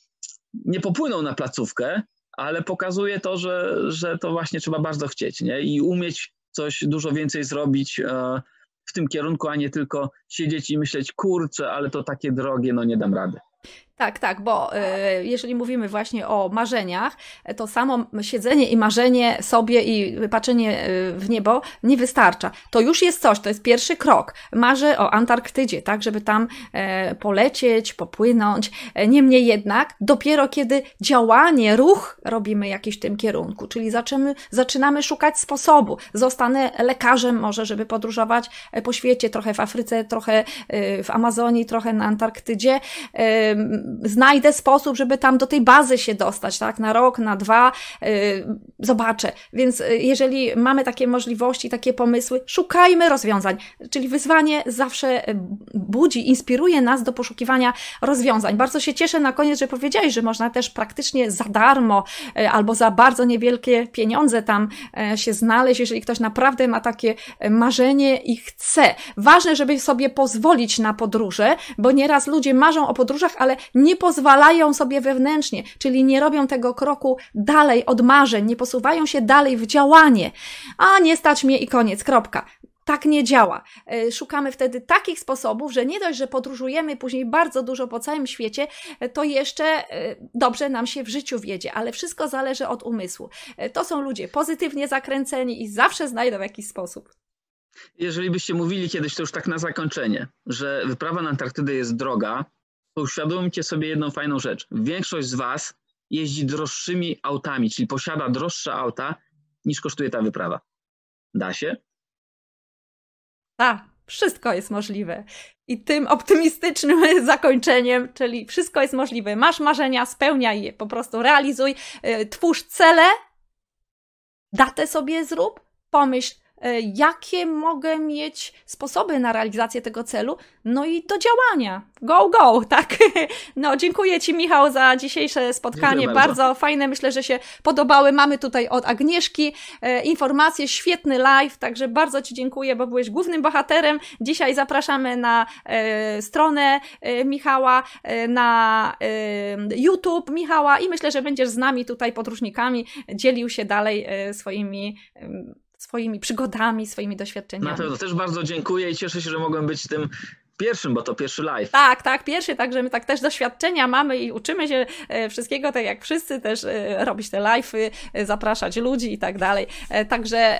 nie popłynął na placówkę, ale pokazuje to, że, że to właśnie trzeba bardzo chcieć nie? i umieć coś dużo więcej zrobić e, w tym kierunku, a nie tylko siedzieć i myśleć, kurczę, ale to takie drogie, no nie dam rady. Tak, tak, bo e, jeżeli mówimy właśnie o marzeniach, to samo siedzenie i marzenie sobie i patrzenie e, w niebo nie wystarcza. To już jest coś, to jest pierwszy krok. Marzę o Antarktydzie, tak, żeby tam e, polecieć, popłynąć. Niemniej jednak, dopiero kiedy działanie, ruch robimy jakiś w tym kierunku, czyli zaczynamy, zaczynamy szukać sposobu. Zostanę lekarzem może, żeby podróżować po świecie, trochę w Afryce, trochę w Amazonii, trochę na Antarktydzie znajdę sposób, żeby tam do tej bazy się dostać, tak, na rok, na dwa, yy, zobaczę. Więc yy, jeżeli mamy takie możliwości, takie pomysły, szukajmy rozwiązań. Czyli wyzwanie zawsze yy, budzi, inspiruje nas do poszukiwania rozwiązań. Bardzo się cieszę na koniec, że powiedziałeś, że można też praktycznie za darmo albo za bardzo niewielkie pieniądze tam się znaleźć, jeżeli ktoś naprawdę ma takie marzenie i chce. Ważne, żeby sobie pozwolić na podróże, bo nieraz ludzie marzą o podróżach, ale nie pozwalają sobie wewnętrznie, czyli nie robią tego kroku dalej od marzeń, nie posuwają się dalej w działanie. A nie stać mnie i koniec, kropka. Tak nie działa. E, szukamy wtedy takich sposobów, że nie dość, że podróżujemy później bardzo dużo po całym świecie, e, to jeszcze e, dobrze nam się w życiu wiedzie, ale wszystko zależy od umysłu. To są ludzie pozytywnie zakręceni i zawsze znajdą jakiś sposób. Jeżeli byście mówili kiedyś, to już tak na zakończenie, że wyprawa na Antarktydę jest droga, uświadomcie sobie jedną fajną rzecz. Większość z Was jeździ droższymi autami, czyli posiada droższe auta niż kosztuje ta wyprawa. Da się? Tak, wszystko jest możliwe. I tym optymistycznym zakończeniem, czyli wszystko jest możliwe. Masz marzenia, spełniaj je, po prostu realizuj, y, twórz cele, datę sobie zrób, pomyśl, jakie mogę mieć sposoby na realizację tego celu, no i do działania. Go, go, tak? No, dziękuję Ci, Michał, za dzisiejsze spotkanie. Bardzo. bardzo. fajne, myślę, że się podobały. Mamy tutaj od Agnieszki e, informacje, świetny live, także bardzo Ci dziękuję, bo byłeś głównym bohaterem. Dzisiaj zapraszamy na e, stronę e, Michała, e, na e, YouTube Michała i myślę, że będziesz z nami tutaj podróżnikami dzielił się dalej swoimi swoimi przygodami, swoimi doświadczeniami. Na pewno też bardzo dziękuję i cieszę się, że mogłem być tym Pierwszym, bo to pierwszy live. Tak, tak, pierwszy, także my tak też doświadczenia mamy i uczymy się e, wszystkiego, tak jak wszyscy też e, robić te live'y, e, zapraszać ludzi i tak dalej. Także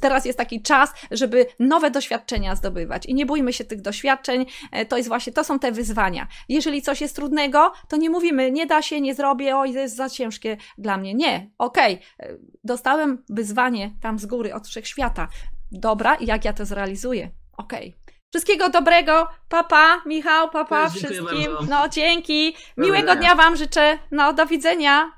teraz jest taki czas, żeby nowe doświadczenia zdobywać i nie bójmy się tych doświadczeń, to jest właśnie, to są te wyzwania. Jeżeli coś jest trudnego, to nie mówimy, nie da się, nie zrobię, oj, to jest za ciężkie dla mnie. Nie, okej, okay. dostałem wyzwanie tam z góry, od wszechświata. Dobra, jak ja to zrealizuję? Okej. Okay. Wszystkiego dobrego. Papa, Michał, papa, wszystkim. Bardzo. No, dzięki. Miłego dnia Wam życzę. No, do widzenia.